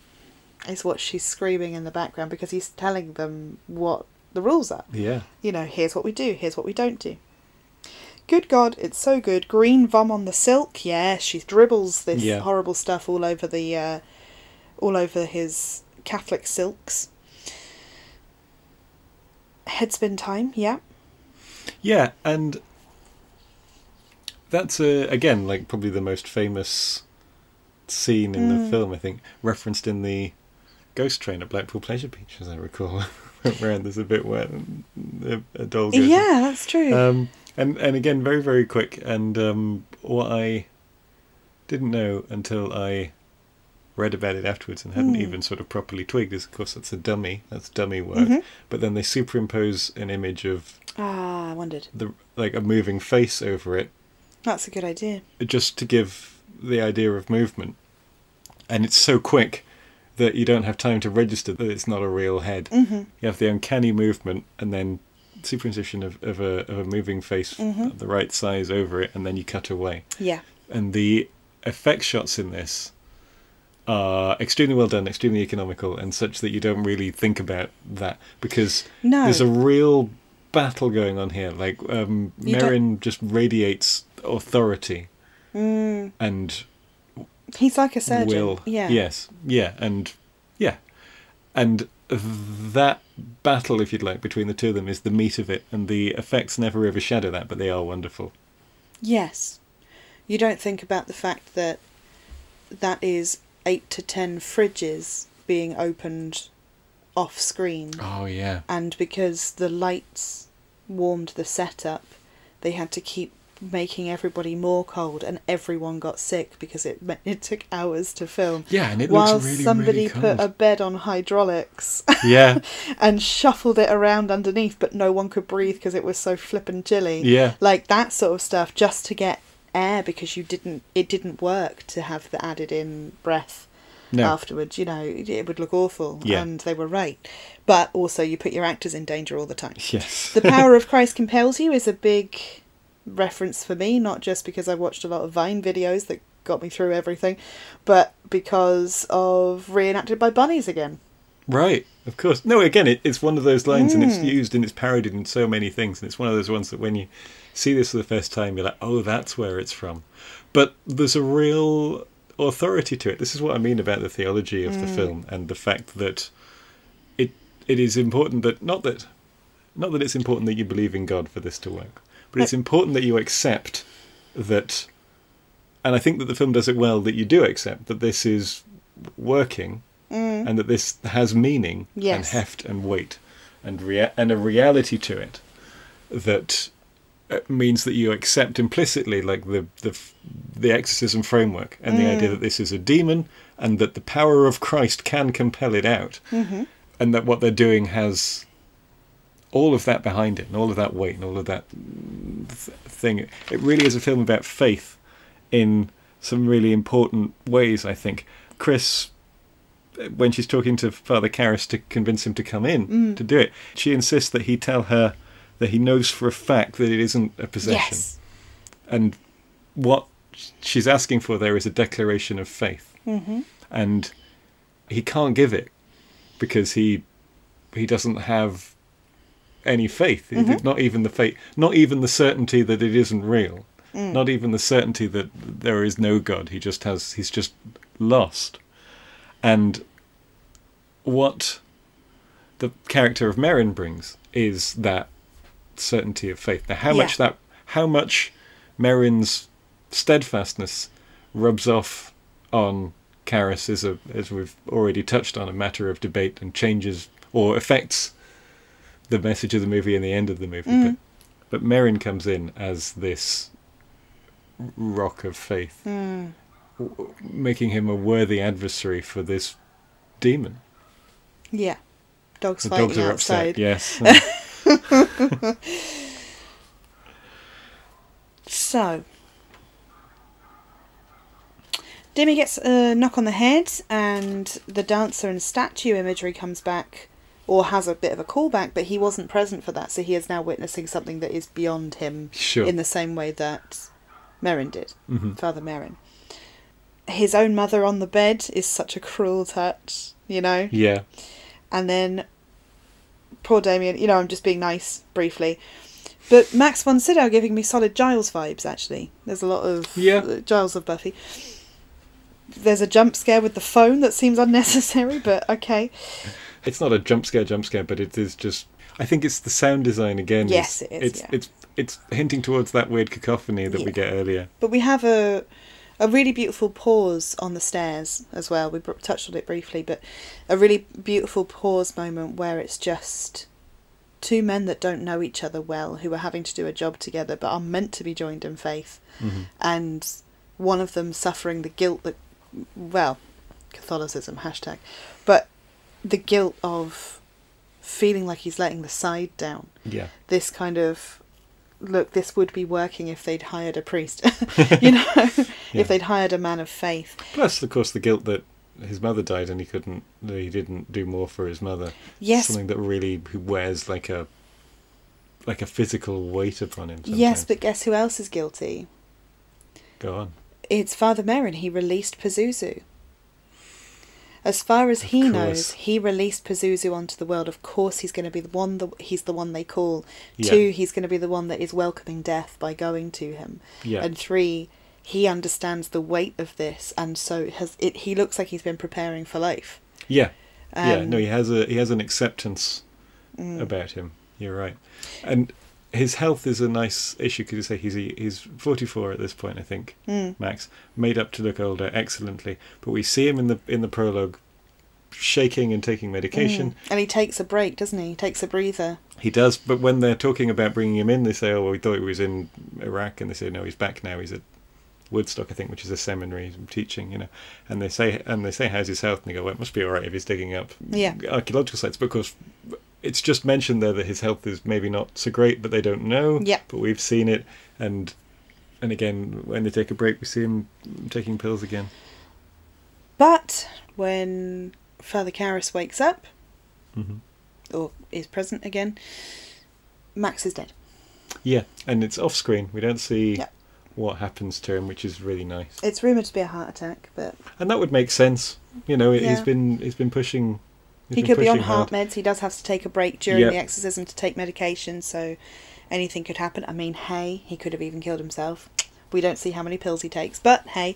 is what she's screaming in the background because he's telling them what the rules are. yeah You know, here's what we do, here's what we don't do. Good God, it's so good. Green vom on the silk. Yeah, she dribbles this Yeah. horrible stuff all over the, uh, all over his Catholic silks. Headspin time. Yeah. Yeah, and that's uh, again like probably the most famous scene in Mm. the film. I think referenced in the Ghost Train at Blackpool Pleasure Beach, as I recall. Where there's a bit where a, a doll goes. in. Yeah, that's true. Um, and and again, very very quick. And um, what I didn't know until I read about it afterwards and hadn't Hmm. even sort of properly twigged is, of course, that's a dummy. That's dummy work. Mhm. But then they superimpose an image of ah, I wondered. the like a moving face over it, That's a good idea. just to give the idea of movement. And it's so quick that you don't have time to register that it's not a real head. hmm You have the uncanny movement and then superimposition of, of a of a moving face Mhm. the right size over it, and then you cut away. Yeah. And the effect shots in this are extremely well done, extremely economical, and such that you don't really think about that because No. there's a real battle going on here. Like um, Merrin just radiates authority Mm. and He's like a surgeon. will. Yeah. Yes. Yeah. And yeah. And that battle, if you'd like, between the two of them is the meat of it, and the effects never overshadow that, but they are wonderful. Yes. You don't think about the fact that that is eight to ten fridges being opened off screen. Oh yeah. And because the lights warmed the setup, they had to keep making everybody more cold and everyone got sick because it it took hours to film. Yeah, and it While looks really, somebody really put a bed on hydraulics Yeah. and shuffled it around underneath, but no one could breathe because it was so flippin' chilly Yeah. like that sort of stuff just to get air because you didn't it didn't work to have the added in breath No. afterwards you know it it would look awful Yeah. and they were right but also you put your actors in danger all the time Yes. the power of christ compels you is a big reference for me not just because i watched a lot of vine videos that got me through everything but because of reenacted by bunnies again Right, of course. No, again, it, it's one of those lines, and it's Mm. used and it's parodied in so many things, and it's one of those ones that when you see this for the first time, you're like, oh, that's where it's from. But there's a real authority to it. This is what I mean about the theology of the Mm. film and the fact that it it is important that not that not that it's important that you believe in God for this to work, but it's important that you accept that. And I think that the film does it well that you do accept that this is working mm. and that this has meaning and heft and weight and rea- and a reality to it that means that you accept implicitly like the the the exorcism framework and the idea Mm. that this is a demon and that the power of Christ can compel it out hmm and that what they're doing has all of that behind it and all of that weight and all of that mm, th- thing it really is a film about faith in some really important ways i think chris uh, when she's talking to father Karras to convince him to come in Mm. to do it she insists that he tell her that he knows for a fact that it isn't a possession yes and what she's asking for there is a declaration of faith hmm and he can't give it because he he doesn't have any faith. Mm-hmm. Not even the faith. Not even the certainty that it isn't real. Mm. Not even the certainty that there is no God. He just has. He's just lost. And what the character of Merrin brings is that certainty of faith. Now, how Yeah. much that, how much Merrin's steadfastness rubs off on Karras is a, as we've already touched on, a matter of debate and changes or affects the message of the movie and the end of the movie. Mm. But, but Merrin comes in as this rock of faith, Mm. w- making him a worthy adversary for this demon. Yeah. Dogs The fighting dogs are outside. upset. Yes. So, Demi gets a knock on the head, and the dancer and statue imagery comes back, or has a bit of a callback, but he wasn't present for that, so he is now witnessing something that is beyond him sure. in the same way that Merrin did, hmm Father Merrin. His own mother on the bed is such a cruel touch, you know? Yeah. And then poor Damien, you know, I'm just being nice briefly. But Max von Sydow giving me solid Giles vibes, actually. There's a lot of Yeah. uh, Giles of Buffy. There's a jump scare with the phone that seems unnecessary, but okay. It's not a jump scare, jump scare, but it is just. I think it's the sound design again. Yes, it is, It's yeah. it's it's hinting towards that weird cacophony that Yeah. we get earlier. But we have a a really beautiful pause on the stairs as well. We touched on it briefly, but a really beautiful pause moment where it's just two men that don't know each other well who are having to do a job together but are meant to be joined in faith hmm and one of them suffering the guilt that well catholicism hashtag but the guilt of feeling like he's letting the side down Yeah. this kind of look this would be working if they'd hired a priest you know Yeah. if they'd hired a man of faith Plus, of course, the guilt that his mother died and he couldn't, that he didn't do more for his mother. yes Something that really wears like a, like a physical weight upon him. Sometimes. yes but guess who else is guilty go on. it's father Merrin. he released pazuzu as far as Of he course. knows he released pazuzu onto the world of course he's going to be the one that he's the one they call Yeah. two he's going to be the one that is welcoming death by going to him Yeah. and three he understands the weight of this and so has it he looks like he's been preparing for life yeah. um, yeah. No, he has a he has an acceptance mm, about him. You're right, and his health is a nice issue because you say he's he's 44 at this point, I think. mm, Max made up to look older excellently, but we see him in the in the prologue shaking and taking medication. mm. and he takes a break doesn't he he takes a breather He does, but when they're talking about bringing him in, they say, "Oh, well, we thought he was in Iraq," and they say, "No, he's back now. He's at Woodstock, I think, which is a seminary teaching." You know, and they say, and they say, "How's his health?" And they go, "Well, it must be all right if he's digging up Yeah. archaeological sites." Because it's just mentioned there that his health is maybe not so great, but they don't know. Yeah. But we've seen it, and and again, when they take a break, we see him taking pills again. but when father Karras wakes up hmm or is present again max is dead Yeah, and it's off screen. We don't see Yeah. what happens to him, which is really nice. it's rumored to be a heart attack but And that would make sense. You know, he's been he's been pushing. He's he could be on heart hard. meds he does have to take a break during Yep. the exorcism to take medication so anything could happen i mean hey he could have even killed himself we don't see how many pills he takes but hey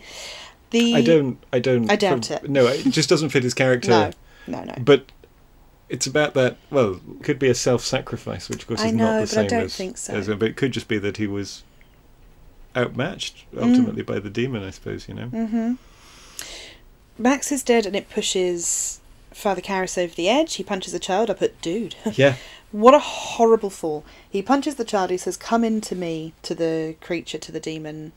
the I don't. I don't. I doubt it. No, it just doesn't fit his character. no no no But it's about that. Well, it could be a self-sacrifice, which of course I is know, not the but I same don't as. think so. as- but it could just be that he was outmatched Mm. ultimately by the demon. I suppose you know. Mm-hmm. Max is dead, and it pushes Father Karras over the edge. He punches a child. I put, dude, Yeah. what a horrible fall. He punches the child. He says, "Come into me," to the creature, to the demon.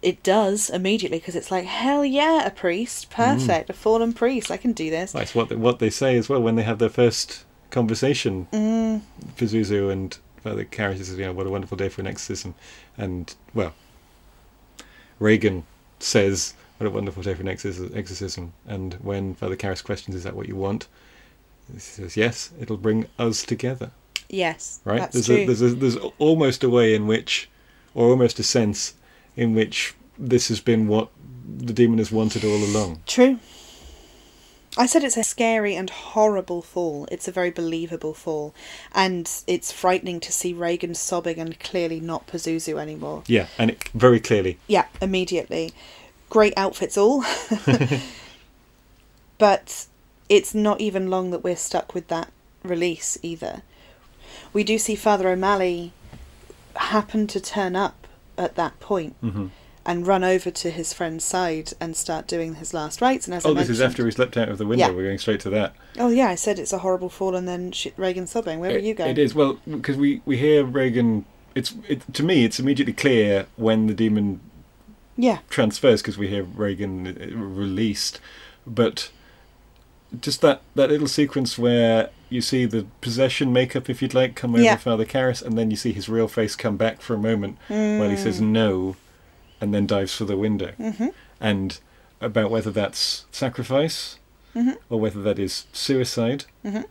It does immediately because it's like, hell yeah, a priest, perfect, a fallen priest. I can do this. That's what they, what they say as well when they have their first conversation. Mm, Pazuzu and Father Karras says, you know, what a wonderful day for an exorcism. And, well, Regan says, what a wonderful day for an exorcism. And when Father Karras questions, is that what you want? He says, yes, it'll bring us together. yes, Right? there's. A, there's, a, there's almost a way in which, or almost a sense in which this has been what the demon has wanted all along. True. I said it's a scary and horrible fall. It's a very believable fall. And it's frightening to see Regan sobbing and clearly not Pazuzu anymore. Yeah, and it, very clearly. Yeah, immediately. Great outfits all. but it's not even long that we're stuck with that release either. We do see Father O'Malley happen to turn up at that point hmm and run over to his friend's side and start doing his last rites. And as I Oh, this is after he's leapt out of the window. Yeah. We're going straight to that. Oh yeah, I said it's a horrible fall, and then she, Regan sobbing. Where were you going? It is well because we we hear Regan. It's it, to me. It's immediately clear when the demon Yeah, transfers because we hear Regan uh, released, but just that that little sequence where you see the possession makeup, if you'd like, come over Yeah. Father Karras, and then you see his real face come back for a moment while he says no, and then dives for the window, hmm and about whether that's sacrifice Mhm. or whether that is suicide, Mhm.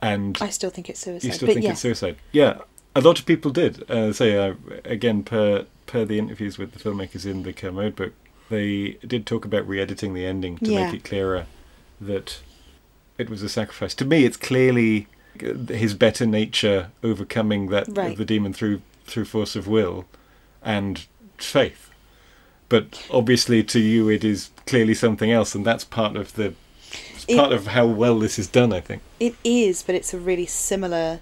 and I still think it's suicide. you still think yeah. it's suicide. Yeah, a lot of people did. Uh, say uh, again per per the interviews with the filmmakers in the Kermode book, they did talk about re-editing the ending to Yeah. make it clearer that it was a sacrifice. To me, it's clearly his better nature overcoming that Right. the demon through through force of will and faith. But obviously, to you, it is clearly something else, and that's part of the It- part of how well this is done. I think. It is, but it's a really similar.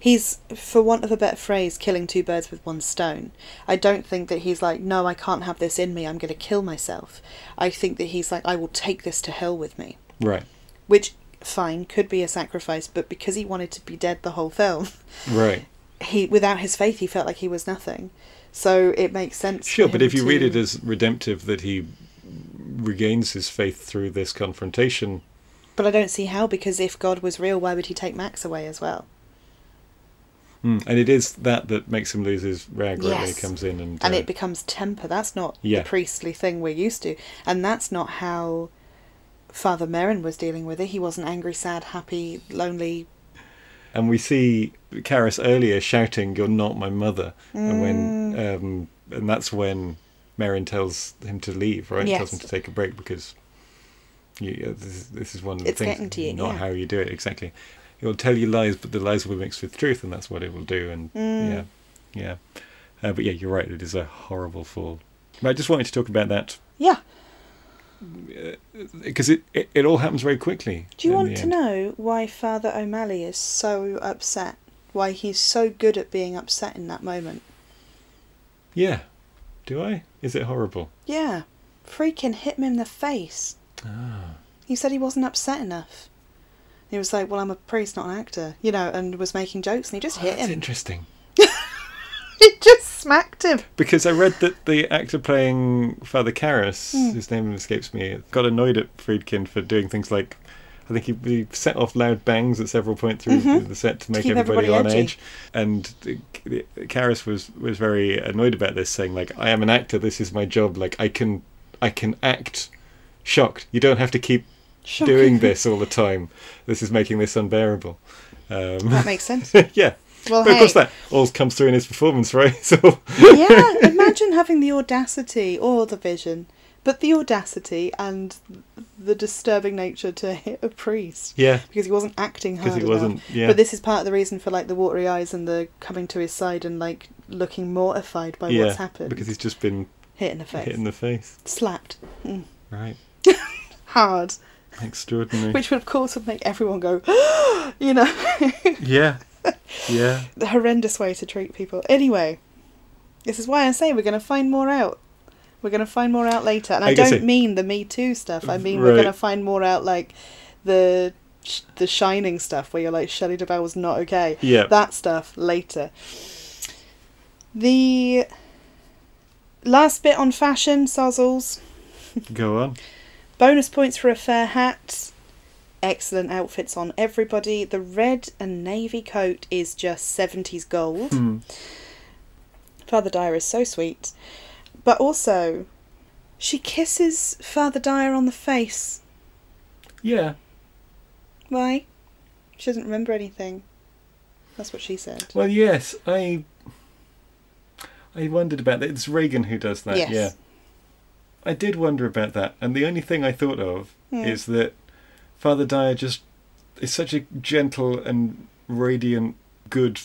He's, for want of a better phrase, killing two birds with one stone. I don't think that he's like, no, I can't have this in me. I'm going to kill myself. I think that he's like, I will take this to hell with me. Right. Which, fine, could be a sacrifice, but because he wanted to be dead the whole film, Right. he without his faith, he felt like he was nothing. So it makes sense. Sure, but if you read it as redemptive, that he regains his faith through this confrontation, But I don't see how, because if God was real, why would he take Max away as well? Mm. and it is that that makes him lose his rag right when he comes in, and, And uh, it becomes temper. That's not Yeah. the priestly thing we're used to. And that's not how Father Merrin was dealing with it. He wasn't angry, sad, happy, lonely. and we see Karras earlier shouting, "You're not my mother," and when Mm. um, and that's when Merrin tells him to leave, right? Tells him to take a break because you, uh, this, is- this is one of the It's things, getting to you, not yeah. how you do it exactly. It will tell you lies, but the lies will be mixed with truth, and that's what it will do. And Mm. yeah, yeah. Uh, but yeah, you're right. It is a horrible fall. But I just wanted to talk about that Yeah. because it, it it all happens very quickly. Do you want to know why Father O'Malley is so upset? Why he's so good at being upset in that moment? Yeah. Do I? Is it horrible? Yeah. Freaking hit him in the face. Ah. He said he wasn't upset enough. He was like, "Well, I'm a priest, not an actor," you know, and was making jokes, and he just Oh, hit that's him. interesting. he just smacked him. Because I read that the actor playing Father Karras, Hmm. whose name escapes me, got annoyed at Friedkin for doing things like, I think he, he set off loud bangs at several points through Mhm. the set to make keep everybody, everybody on edgy. edge. And Karras was was very annoyed about this, saying like, "I am an actor. This is my job. Like I can I can act shocked. You don't have to keep Shocking. doing this all the time. This is making this unbearable." Um, That makes sense. yeah. Well, but of course, that all comes through in his performance, right? So yeah, imagine having the audacity or the vision, but the audacity and the disturbing nature to hit a priest yeah, because he wasn't acting hard because he enough. wasn't. Yeah, But this is part of the reason for like the watery eyes and the coming to his side and like looking mortified by yeah, what's happened. because he's just been hit in the face, hit in the face. slapped mm. Right, hard, extraordinary. which would of course would make everyone go, you know, yeah, yeah. the horrendous way to treat people. Anyway, this is why I say we're going to find more out. We're going to find more out later, and I, I don't it- mean the Me Too stuff. I mean we're going to find more out like the the Shining stuff, where you're like Shelley Duvall was not okay. Yeah. That stuff later. The last bit on fashion, Sozzles. Go on. Bonus points for a fair hat. Excellent outfits on everybody. The red and navy coat is just 70s gold. Hmm. Father Dyer is so sweet. But also, she kisses Father Dyer on the face. Yeah. Why? She doesn't remember anything. That's what she said. Well, yes, I. I wondered about that. It's Regan who does that. Yes. Yeah. I did wonder about that, and the only thing I thought of Hmm. is that Father Dyer just is such a gentle and radiant, good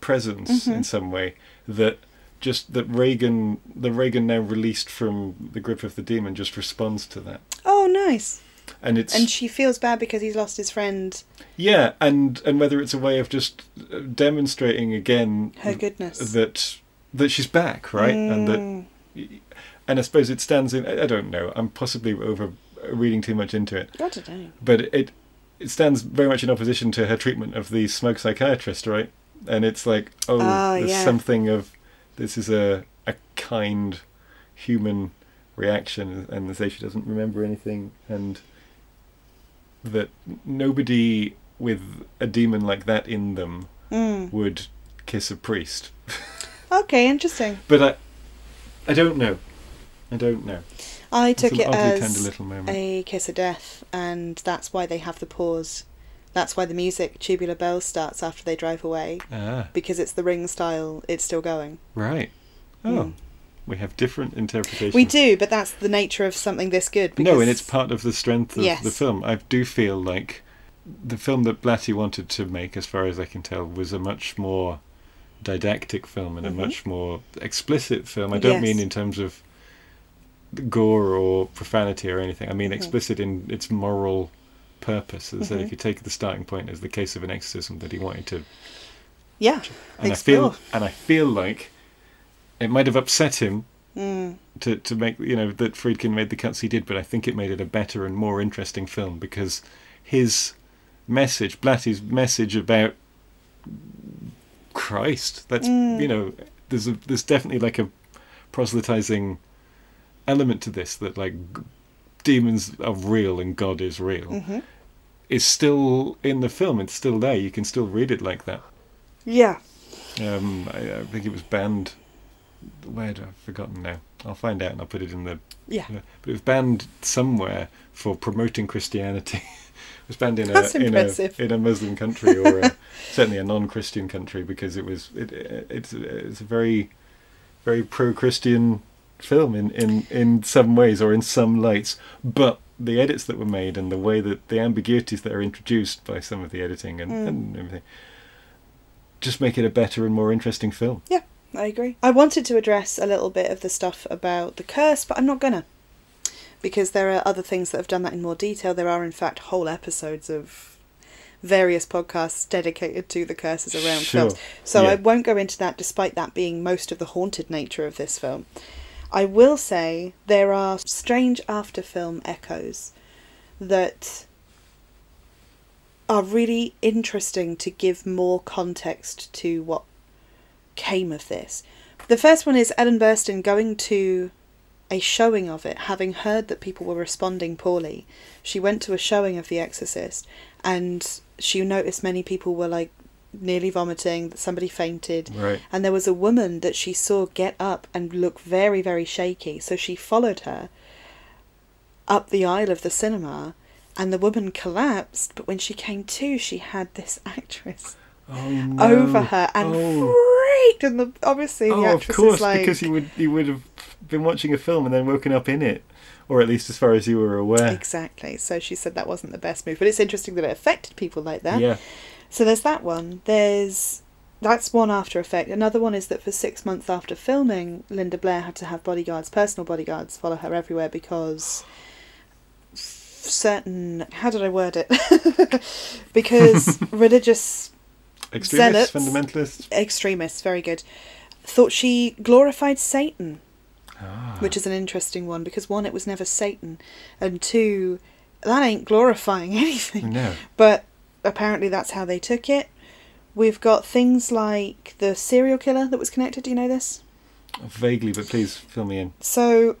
presence Mhm. in some way that just that Regan, the Regan now released from the grip of the demon, just responds to that, Oh, nice. and it's And she feels bad because he's lost his friend, yeah, and and whether it's a way of just uh, demonstrating again her goodness. that that she's back, right, and that Mm, and I suppose it stands in. I don't know. I'm possibly over reading too much into it, don't know. but it it stands very much in opposition to her treatment of the smoke psychiatrist, right? And it's like, oh, Ah, there's yeah. something of this is a a kind human reaction, and they say she doesn't remember anything, and that nobody with a demon like that in them Mm. would kiss a priest. Okay, interesting. But I, I don't know. I don't know. I It's took it as tender little moment. a kiss of death, and that's why they have the pause. That's why the music Tubular Bells starts after they drive away Ah, because it's the ring style. It's still going. right. Oh, Mm. we have different interpretations. We do, but that's the nature of something this good. Because No, and it's part of the strength of Yes. the film. I do feel like the film that Blatty wanted to make, as far as I can tell, was a much more didactic film and Mhm. a much more explicit film. I don't Yes. mean in terms of gore or profanity or anything. I mean Mhm. explicit in its moral purpose. As I said, if you take the starting point as the case of an exorcism that he wanted to yeah. and I feel and I feel like it might have upset him Mm. to to make you know that Friedkin made the cuts he did, but I think it made it a better and more interesting film because his message, Blatty's message about Christ, that's Mm. you know, there's a there's definitely like a proselytizing element to this that like demons are real and God is real hmm is still in the film. It's still there. You can still read it like that. Yeah. Um, I, I think it was banned. Where do I've forgotten now? I'll find out and I'll put it in the. Yeah. But it was banned somewhere for promoting Christianity. it was banned in a in a in a Muslim country or a, certainly a non-Christian country because it was it, it's it's a very very pro-Christian film in, in in some ways or in some lights, but the edits that were made and the way that the ambiguities that are introduced by some of the editing and, Mm. and everything just make it a better and more interesting film. Yeah, I agree. I wanted to address a little bit of the stuff about the curse, but I'm not gonna. Because there are other things that have done that in more detail. There are, in fact, whole episodes of various podcasts dedicated to the curses around Sure. films. So Yeah. I won't go into that, despite that being most of the haunted nature of this film. I will say there are strange after film echoes that are really interesting to give more context to what came of this. The first one is Ellen Burstyn going to a showing of it, having heard that people were responding poorly. She went to a showing of The Exorcist and she noticed many people were like nearly vomiting, that somebody fainted. Right. And there was a woman that she saw get up and look very, very shaky. So she followed her up the aisle of the cinema, and the woman collapsed. But when she came to, she had this actress Oh, no. over her and oh, freaked. And the, obviously, the oh of actress course, is like. because you would you would have been watching a film and then woken up in it, or at least as far as you were aware. Exactly. So she said that wasn't the best move. But it's interesting that it affected people like that. Yeah. So there's that one. There's that's one after effect. Another one is that for six months after filming, Linda Blair had to have bodyguards, personal bodyguards, follow her everywhere because certain how did I word it? because religious Extremists, Zealots. fundamentalists. extremists, very good, thought she glorified Satan, Ah. which is an interesting one because one, it was never Satan, and two, that ain't glorifying anything. no. But apparently that's how they took it. We've got things like the serial killer that was connected. Do you know this? Vaguely, but please fill me in. So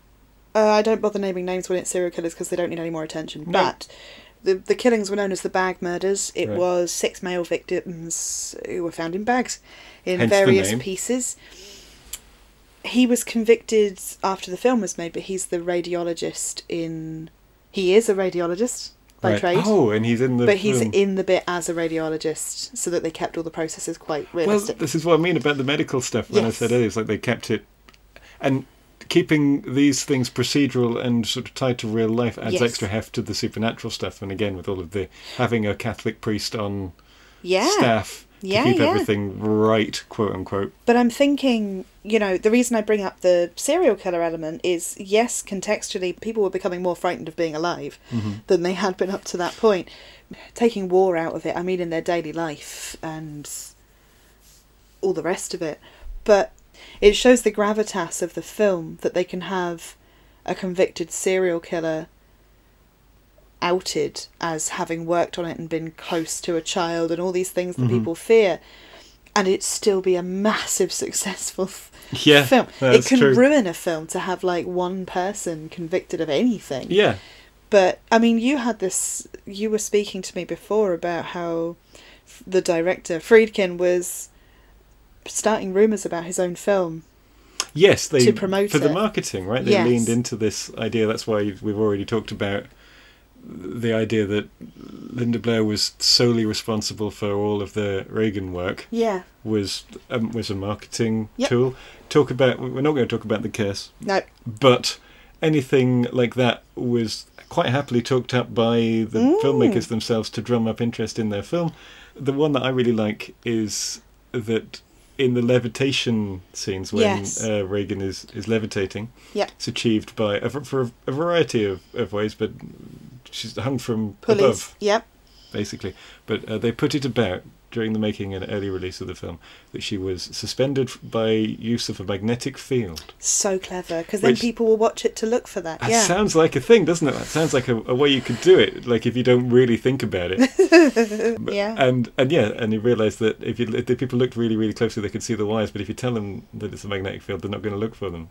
uh, I don't bother naming names when it's serial killers because they don't need any more attention. No. But the the killings were known as the bag murders. It Right. was six male victims who were found in bags in Hence various pieces. He was convicted after the film was made, but he's the radiologist in. He is a radiologist by Right. trade. Oh, and he's in the. but he's in the bit as a radiologist, so that they kept all the processes quite realistic. Well, this is what I mean about the medical stuff. When I said earlier, oh, it's like they kept it, and keeping these things procedural and sort of tied to real life adds Yes. extra heft to the supernatural stuff. And again, with all of the having a Catholic priest on Yeah. staff Yeah, keep yeah. everything right, quote unquote. But I'm thinking, you know, the reason I bring up the serial killer element is yes, contextually, people were becoming more frightened of being alive mm-hmm. than they had been up to that point. Taking war out of it, I mean, in their daily life and all the rest of it. But it shows the gravitas of the film that they can have a convicted serial killer outed as having worked on it and been close to a child and all these things that Mhm. people fear and it still be a massive successful Yeah, film it can true. ruin a film to have like one person convicted of anything Yeah, but i mean you had this you were speaking to me before about how the director friedkin was starting rumors about his own film yes, they To promote for the marketing, right? They Yes. leaned into this idea. That's why we've already talked about the idea that Linda Blair was solely responsible for all of the Regan work. yeah Was um, was a marketing Yep. tool. Talk about. We're not going to talk about the curse. no but anything like that was quite happily talked up by the Mm. filmmakers themselves to drum up interest in their film. The one that I really like is that in the levitation scenes when Yes. uh, Regan is, is levitating, yeah it's achieved by a, for a variety of, of ways, but she's hung from pulleys above yep basically. But uh, they put it about during the making and early release of the film that she was suspended by use of a magnetic field. so clever because then people will watch it to look for that That yeah sounds like a thing, doesn't it? That sounds like a, a way you could do it. Like if you don't really think about it. Yeah. And and yeah, and you realise that if you if the people looked really really closely, they could see the wires. But if you tell them that it's a magnetic field, they're not going to look for them.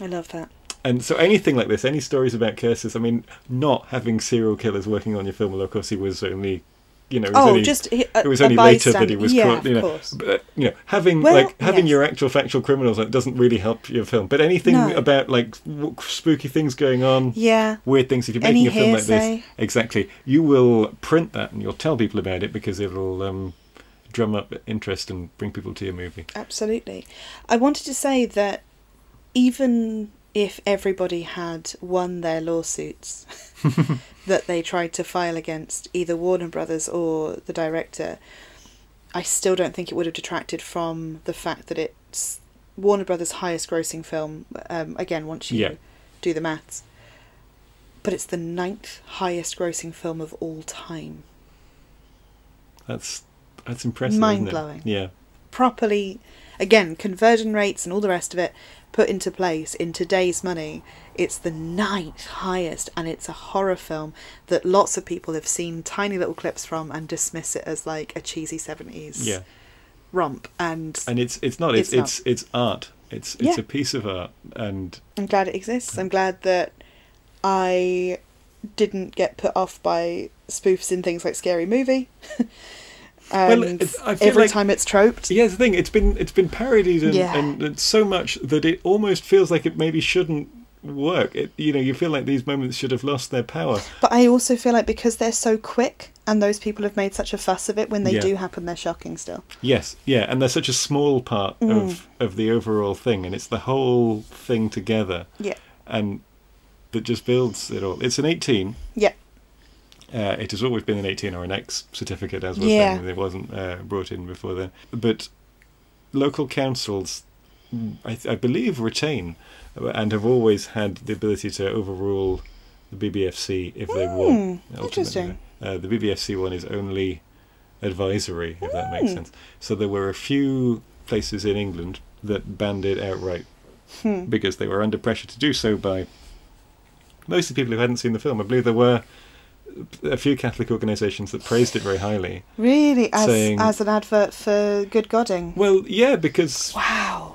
i love that And so anything like this, any stories about curses. I mean, not having serial killers working on your film. Of course, he was only, you know, it was oh only, just a- it was only later that he was yeah, caught. You know, course. but you know, having Well, like having yes. your actual factual criminals like, doesn't really help your film. But anything No. about like w- spooky things going on, yeah weird things. If you're Any making a film like this, exactly, you will print that and you'll tell people about it because it'll um, drum up interest and bring people to your movie. Absolutely. I wanted to say that even if everybody had won their lawsuits that they tried to file against either Warner Brothers or the director, I still don't think it would have detracted from the fact that it's Warner Brothers' highest grossing film. Um, again, once you Yeah. do the maths. But it's the ninth highest grossing film of all time. That's that's impressive. isn't it? Mind-blowing. Yeah. properly again conversion rates and all the rest of it put into place in today's money it's the ninth highest and it's a horror film that lots of people have seen tiny little clips from and dismiss it as like a cheesy 70s Yeah. romp and And it's it's not. It's It's it's it's, art. It's it's Yeah. a piece of art, and i'm glad it exists i'm glad that i didn't get put off by spoofs in things like scary movie Well, it- I feel every like- time it's troped yeah, the thing it's been it's been parodied and, Yeah. and, and so much that it almost feels like it maybe shouldn't work. It, you know, you feel like these moments should have lost their power. But I also feel like because they're so quick and those people have made such a fuss of it, when they Yeah. do happen, they're shocking still. Yes, yeah, and they're such a small part Mm. of of the overall thing, and it's the whole thing together, Yeah. and that just builds it all. It's an eighteen. Yeah. Uh, it has always been an 18 or an X certificate, as was Yeah. saying. It wasn't uh, brought in before then. But local councils, mm, I, I believe, retain uh, and have always had the ability to overrule the BBFC if they want. interesting. Uh, the BBFC one is only advisory, if that makes Hmm. sense. So there were a few places in England that banned it outright Hmm. because they were under pressure to do so by most of the people who hadn't seen the film. I believe there were a few Catholic organisations that praised it very highly. Really, as Saying- as an advert for Good Godding. Well, yeah, because Wow.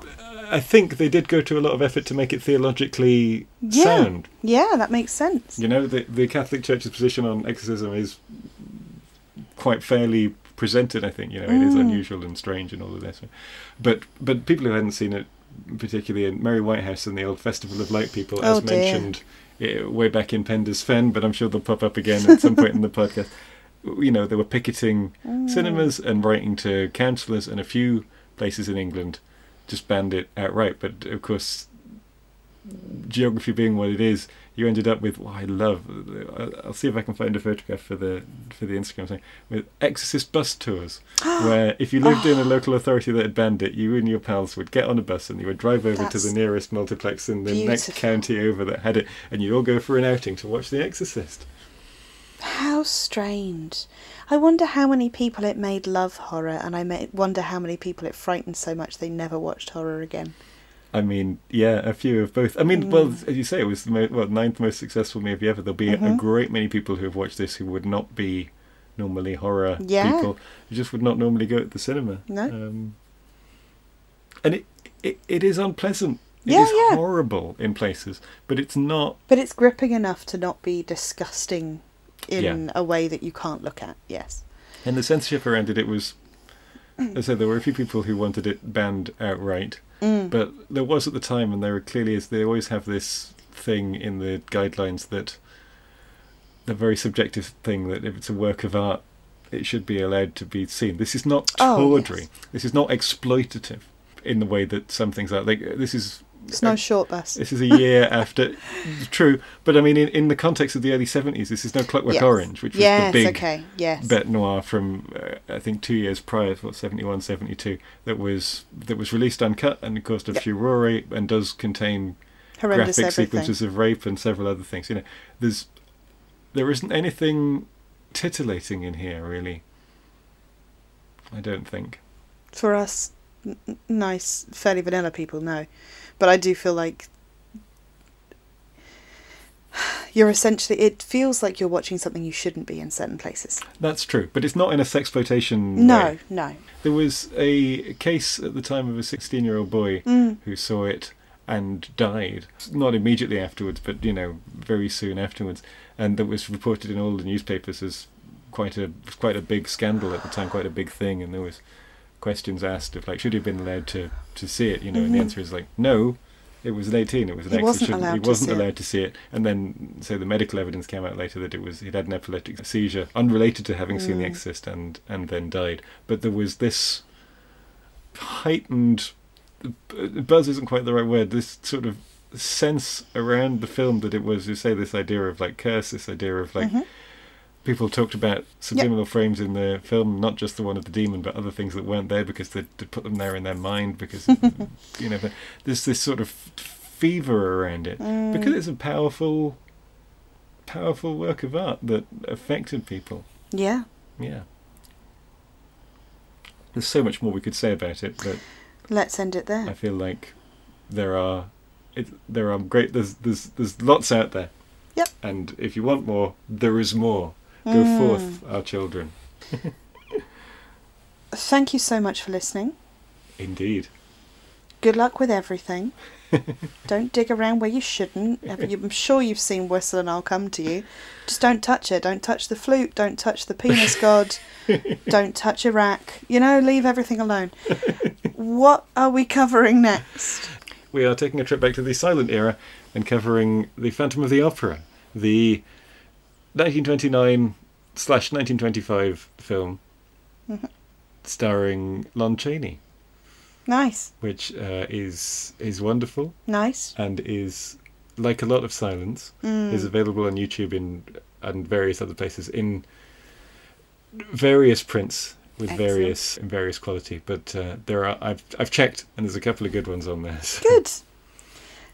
I think they did go to a lot of effort to make it theologically Yeah. sound. Yeah, that makes sense. You know, the the Catholic Church's position on exorcism is quite fairly presented. I think you know it is Mm. unusual and strange and all of this, but but people who hadn't seen it, particularly in Mary Whitehouse and the old Festival of Light people, Oh, as dear. mentioned way back in Penda's Fen, but I'm sure they'll pop up again at some point in the podcast. You know, they were picketing Mm. cinemas and writing to councillors, and a few places in England just banned it outright. But of course, geography being what it is, you ended up with what I love. I'll see if I can find a photograph for the for the Instagram thing with Exorcist bus tours, where if you lived in a oh. local authority that had banned it, you and your pals would get on a bus and you would drive over to the nearest multiplex in the next county over that had it, and you'd all go for an outing to watch The Exorcist. How strange. I wonder how many people it made love horror, and I wonder how many people it frightened so much they never watched horror again. I mean, yeah, a few of both. I mean, well, as you say, it was the mo- well, ninth most successful movie ever. There'll be a Mhm. great many people who have watched this who would not be normally horror Yeah. people, who just would not normally go to the cinema. No. Um, and it, it it is unpleasant. It Yeah, is yeah. horrible in places, but it's not. But it's gripping enough to not be disgusting in Yeah. a way that you can't look at. Yes. And the censorship around it, it was. I said, there were a few people who wanted it banned outright, Mm. but there was at the time, and there clearly is. They always have this thing in the guidelines that the very subjective thing that if it's a work of art, it should be allowed to be seen. This is not Oh, tawdry. yes. This is not exploitative in the way that some things are. Like this is. It's no short bus. This is a year after, true, but I mean, in, in the context of the early seventies, this is no Clockwork Yes. Orange, which was yes, the big okay. Yes. bête noir from uh, I think two years prior, what 71, 72, that was that was released uncut and caused a Yep. furore and does contain Horrendous graphic everything. sequences of rape and several other things. You know, there's there isn't anything titillating in here really. I don't think. For us, n- nice, fairly vanilla people, no. But I do feel like you're essentially. It feels like you're watching something you shouldn't be in certain places. That's true, but it's not in a sex sexploitation. No, way. no. There was a case at the time of a 16 year old boy Mm. who saw it and died. Not immediately afterwards, but, you know, very soon afterwards. And that was reported in all the newspapers as quite a quite a big scandal at the time, quite a big thing. And there was questions asked of, like, should he have been allowed to, to see it? You know, and the Mhm. answer is, like, no. It was an 18. It was an He ex. wasn't allowed he to wasn't see it. allowed to see it. And then, so the medical evidence came out later that it was he'd had an epileptic seizure unrelated to having seen The Mm. Exorcist and and then died. But there was this heightened buzz isn't quite the right word. This sort of sense around the film that it was, you say, this idea of like curse, this idea of like Mhm. People talked about subliminal frames in the film, not just the one of the demon, but other things that weren't there because they put them there in their mind because you know there's this sort of fever around it Mm. because it's a powerful, powerful work of art that affected people. Yeah. Yeah. There's so much more we could say about it, but Let's end it there. I feel like there are it, there are great there's there's there's lots out there. Yep. And if you want more, there is more. Go Mm. forth, our children. Thank you so much for listening. Indeed. Good luck with everything. don't dig around where you shouldn't. I'm sure you've seen Whistle and I'll Come to You. Just don't touch it. Don't touch the flute. Don't touch the penis god. don't touch Iraq. You know, leave everything alone. what are we covering next? We are taking a trip back to the silent era and covering the Phantom of the Opera, the 1929 slash 1925 film Mhm. starring Lon Chaney, Nice. which uh, is is wonderful Nice. and is like a lot of silence Mm. is available on YouTube in and various other places in various prints with Excellent. various in various quality. But uh, there are I've I've checked and there's a couple of good ones on there. so- Good.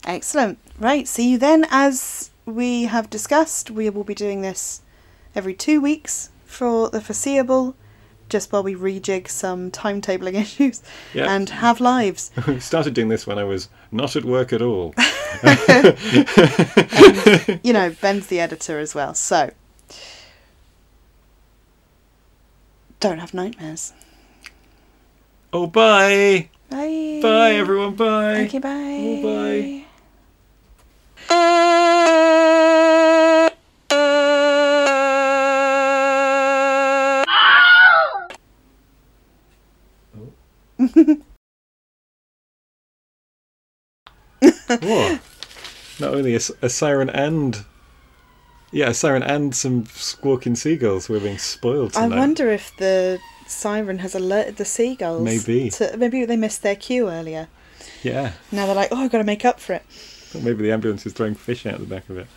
Excellent. Right. See you then. As we have discussed, we will be doing this every two weeks for the foreseeable, just while we rejig some timetabling issues Yeah. and have lives. We started doing this when I was not at work at all. You know, Ben's the editor as well, so don't have nightmares. oh, bye! Bye. Bye, everyone, bye! Okay, bye. Oh, bye. Whoa. Not only a, a siren and. Yeah, a siren and some squawking seagulls were being spoiled I wonder if the siren has alerted the seagulls. Maybe. To, maybe they missed their cue earlier. Yeah. Now they're like, oh, I've got to make up for it. Maybe the ambulance is throwing fish out the back of it.